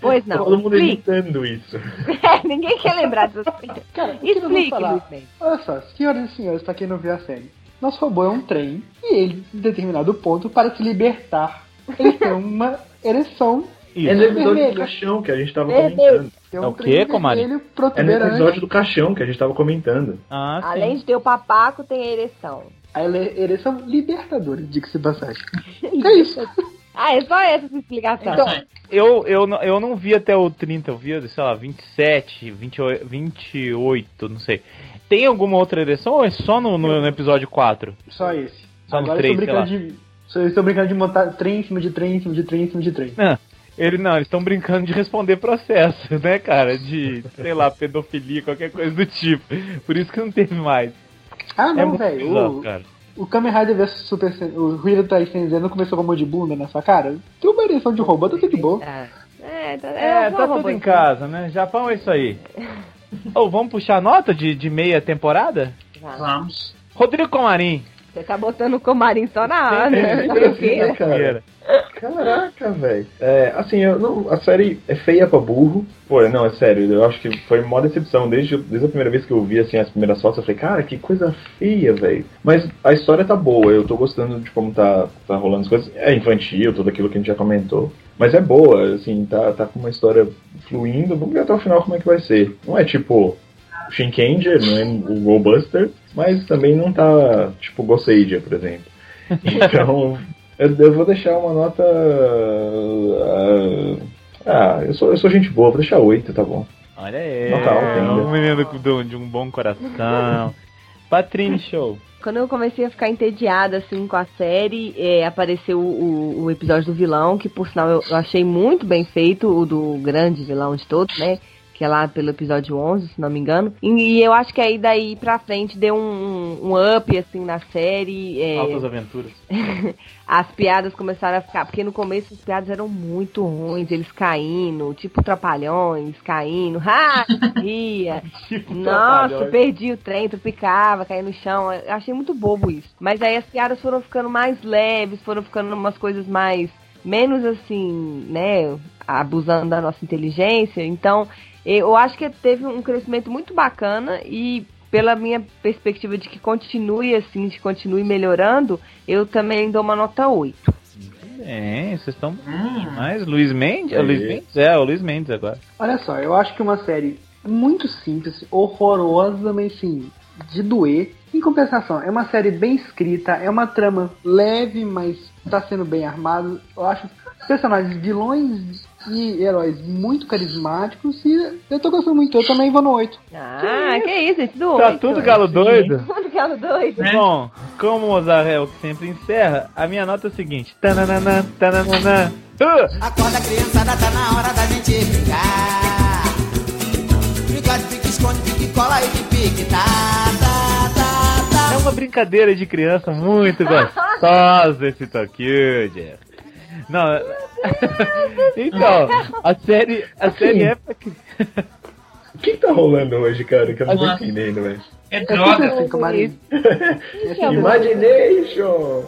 Pois não. Todo mundo imitando isso. [LAUGHS] É, ninguém quer lembrar coisas. Cara, Explique, falar? Olha só, senhoras e senhores, pra quem não viu a série. Nosso robô é um trem e ele, em determinado ponto, para se libertar, ele tem uma ereção. Isso. É no episódio do Vermelho. caixão que a gente tava Vermelho. comentando. É um o quê, comadre? É no episódio do caixão que a gente tava comentando. Ah, sim. Além de ter o papaco, tem a ereção. A ereção libertadora, diga-se passagem. [LAUGHS] É isso. Ah, é só essa explicação. Então, Eu, eu, não- eu não vi até o 30, eu vi, sei lá, 27, 28, 28 não sei. Tem alguma outra ereção ou é só no, no, no episódio 4? Só esse. Só no Agora três, eu tô brincando de. Eu estou brincando de montar trem em cima de trem, em cima de trem, em cima de trem. Não, ele não, eles estão brincando de responder processo, [LAUGHS] né, cara? De, sei lá, pedofilia, qualquer coisa do tipo. Por isso que não teve mais. Ah, é não, muito velho. O, Kamen Rider vs Super Sen- O Hiro Tai Senzeno começou com a mão de bunda nessa cara. Tem uma ereção de robô, tá tudo de boa. Ah, É, tá, É, só tá uma tudo boa em casa, né? Japão é isso aí. [LAUGHS] Ou vamos puxar a nota de, de meia temporada? vamos. Rodrigo Comarim. Você tá botando o comarim só na né? assim, né, cara? Caraca, velho. É, assim, eu não, a série é feia pra burro. Pô, não, é sério, eu acho que foi uma decepção. Desde, desde a primeira vez que eu vi, assim, as primeiras fotos, eu falei, cara, que coisa feia, velho. Mas a história tá boa, eu tô gostando de como tá, tá rolando as coisas. É infantil, tudo aquilo que a gente já comentou. Mas é boa, assim, tá, tá com uma história fluindo. Vamos ver até o final como é que vai ser. Não é tipo o Shinkenger, não é o Goldbuster, mas também não tá tipo Goseidia, por exemplo. [LAUGHS] Então, Eu, eu vou deixar uma nota. ah, ah, eu sou, eu sou gente boa, vou deixar 8, tá bom. Olha aí, Nota alta ainda. um menino com- de um bom coração. [LAUGHS] Patrine Show. Quando eu comecei a ficar entediada assim com a série, é, apareceu o, o- o episódio do vilão, que por sinal eu, eu achei muito bem feito, o do grande vilão de todos, né? Que é lá pelo episódio 11, se não me engano. E, e eu acho que aí daí pra frente deu um, um up assim na série. é, Altas aventuras. [LAUGHS] as piadas começaram a ficar. Porque no começo as piadas eram muito ruins, eles caindo, tipo trapalhões, caindo. Ha! [LAUGHS] Ria. [LAUGHS] Nossa, Trapalhões. perdi o trem, tropicava, caía no chão. Eu achei muito bobo isso. Mas aí as piadas foram ficando mais leves, foram ficando umas coisas mais. menos assim, né? Abusando da nossa inteligência. Então, eu acho que teve um crescimento muito bacana e. Pela minha perspectiva de que continue assim, de que continue melhorando, eu também dou uma nota 8. Bem, vocês estão Hum. mais Luiz Mendes? É. Luiz Mendes? É, o Luiz Mendes agora. Olha só, eu acho que uma série muito simples, horrorosa, mas sim, de doer. Em compensação, é uma série bem escrita, é uma trama leve, mas tá sendo bem armado. Eu acho personagens vilões e heróis muito carismáticos e eu tô gostando muito. Eu também vou no 8. Ah, que isso, gente, do Tá tudo galo doido? [LAUGHS] Tudo galo doido. Né? Bom, como o Mozart é o que sempre encerra, a minha nota é a seguinte. Tananana, tananana. Uh! Acorda criançada, tá na hora da gente brincar. Brincar de pique, esconde, pique, cola e de pique, tá, tá, tá, É uma brincadeira de criança muito gostosa esse Tokyo, Jeff. Não, [LAUGHS] então, a série, a série é pra cri- O que tá rolando hoje, cara? Que eu não tô entendendo, velho. É É droga. assim. [LAUGHS] Imagination!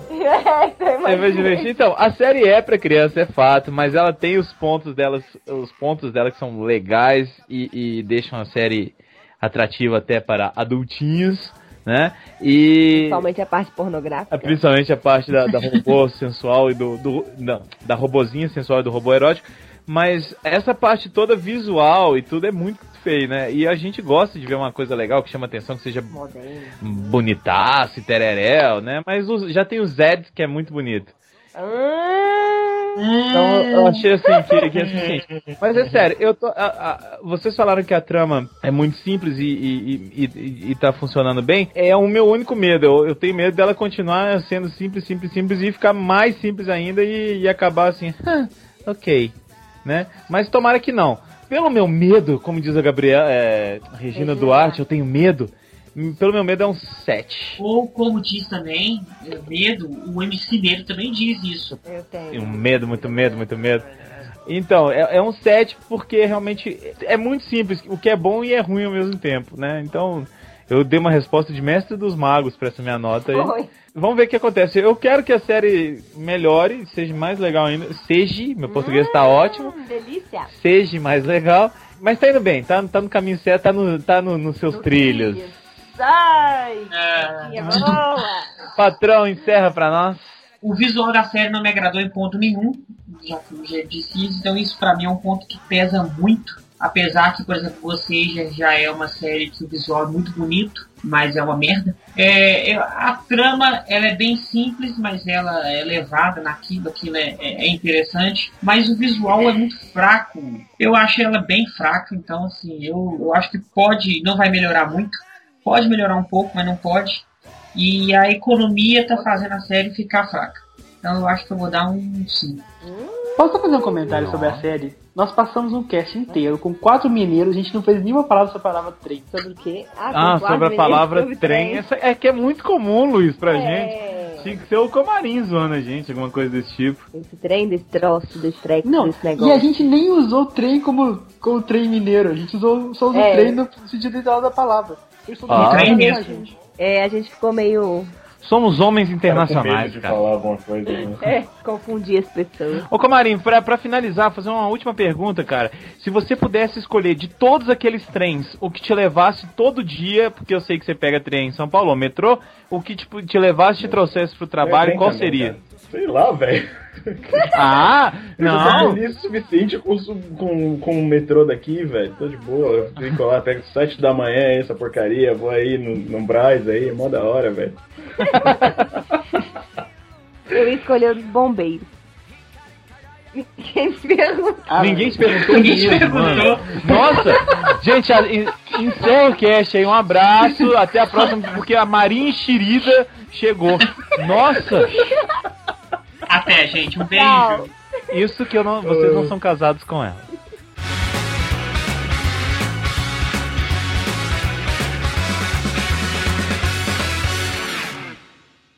É, Imagination. Então, a série é pra criança, é fato, mas ela tem os pontos delas, os pontos dela que são legais e, e deixam a série atrativa até para adultinhos, né? E Principalmente a parte pornográfica. Principalmente a parte da, da robô [LAUGHS] sensual e do. do não, da robozinha sensual e do robô erótico. Mas essa parte toda visual e tudo é muito feio, né? E a gente gosta de ver uma coisa legal que chama atenção, que seja Moderno. bonitaço e tereréu, né? Mas os- já tem o Zed, que é muito bonito. Ah, Então eu achei assim que, que é suficiente. Mas é sério, eu tô. a- a- vocês falaram que a trama é muito simples e, e, e, e- e tá funcionando bem. É o meu único medo. Eu, eu tenho medo dela continuar sendo simples, simples, simples e ficar mais simples ainda e, e acabar assim. "Ah, ok. Né? Mas tomara que não. Pelo meu medo, como diz a Gabriela, é, Regina Duarte, eu tenho medo. Pelo meu medo é um 7. Ou como diz também, é, medo, o MC Medo também diz isso. eu Tenho tenho. medo, muito medo, muito medo. Então, é, é um 7 porque realmente é muito simples, o que é bom e é ruim ao mesmo tempo, né? Então, eu dei uma resposta de mestre dos magos pra essa minha nota aí. Foi. Vamos ver o que acontece. Eu quero que a série melhore, seja mais legal ainda. Seja, meu português tá ótimo. Hum, delícia. Seja mais legal. Mas tá indo bem, tá, tá no caminho certo, tá, no, tá no, nos seus trilhos. Sai! Ah, Minha boa! Patrão, encerra pra nós. o visual da série não me agradou em ponto nenhum, já que eu já disse isso, então isso pra mim é um ponto que pesa muito. Apesar que, por exemplo, você já, já é uma série que o visual é muito bonito, mas é uma merda. É, a trama ela é bem simples, mas ela é levada naquilo, aquilo é, é- é interessante. Mas o visual é muito fraco. Eu acho ela bem fraca, então assim, eu, eu acho que pode, não vai melhorar muito. Pode melhorar um pouco, mas não pode. E a economia tá fazendo a série ficar fraca. Então eu acho que eu vou dar um 5. Posso só fazer um comentário sobre a série? Nós passamos um cast inteiro com quatro mineiros, a gente não fez nenhuma palavra sobre a palavra trem. Sobre o quê? Ah, com sobre a palavra sobre trem. Essa é que é muito comum, Luiz, pra gente. É. Tinha que ser o Comarim zoando a gente, alguma coisa desse tipo. Esse trem, desse troço, desse treco, Não, desse e a negócio. gente nem usou trem como, como trem mineiro, a gente usou, só usou É. trem no sentido literal da palavra. Ah. a mesmo. gente. É, a gente ficou meio. Somos homens Cara, internacionais, de cara. falar alguma coisa. Né? [LAUGHS] É, confundir as pessoas. Ô Comarim, pra, pra finalizar, fazer uma última pergunta, cara. Se você pudesse escolher de todos aqueles trens, o que te levasse todo dia, porque eu sei que você pega trem em São Paulo, metrô, o que tipo, te levasse e te trouxesse pro trabalho, Vem qual cá, seria? cara. Sei lá, velho. Ah, [LAUGHS] Eu não! feliz o suficiente com, o- com, com o metrô daqui, velho. Tô de boa. Eu Fico lá, pego 7 da manhã essa porcaria, vou aí no, no Braz aí, mó da hora, velho. Eu escolhi os bombeiros. Ninguém se perguntou. Ah, Ninguém se perguntou Ninguém se perguntou. mano. Nossa, gente, encerra o cast aí. Um abraço, até a próxima, porque a Marinha Enxerida chegou. Nossa, Até, gente. Um beijo. Isso que eu não, vocês não são casados com ela.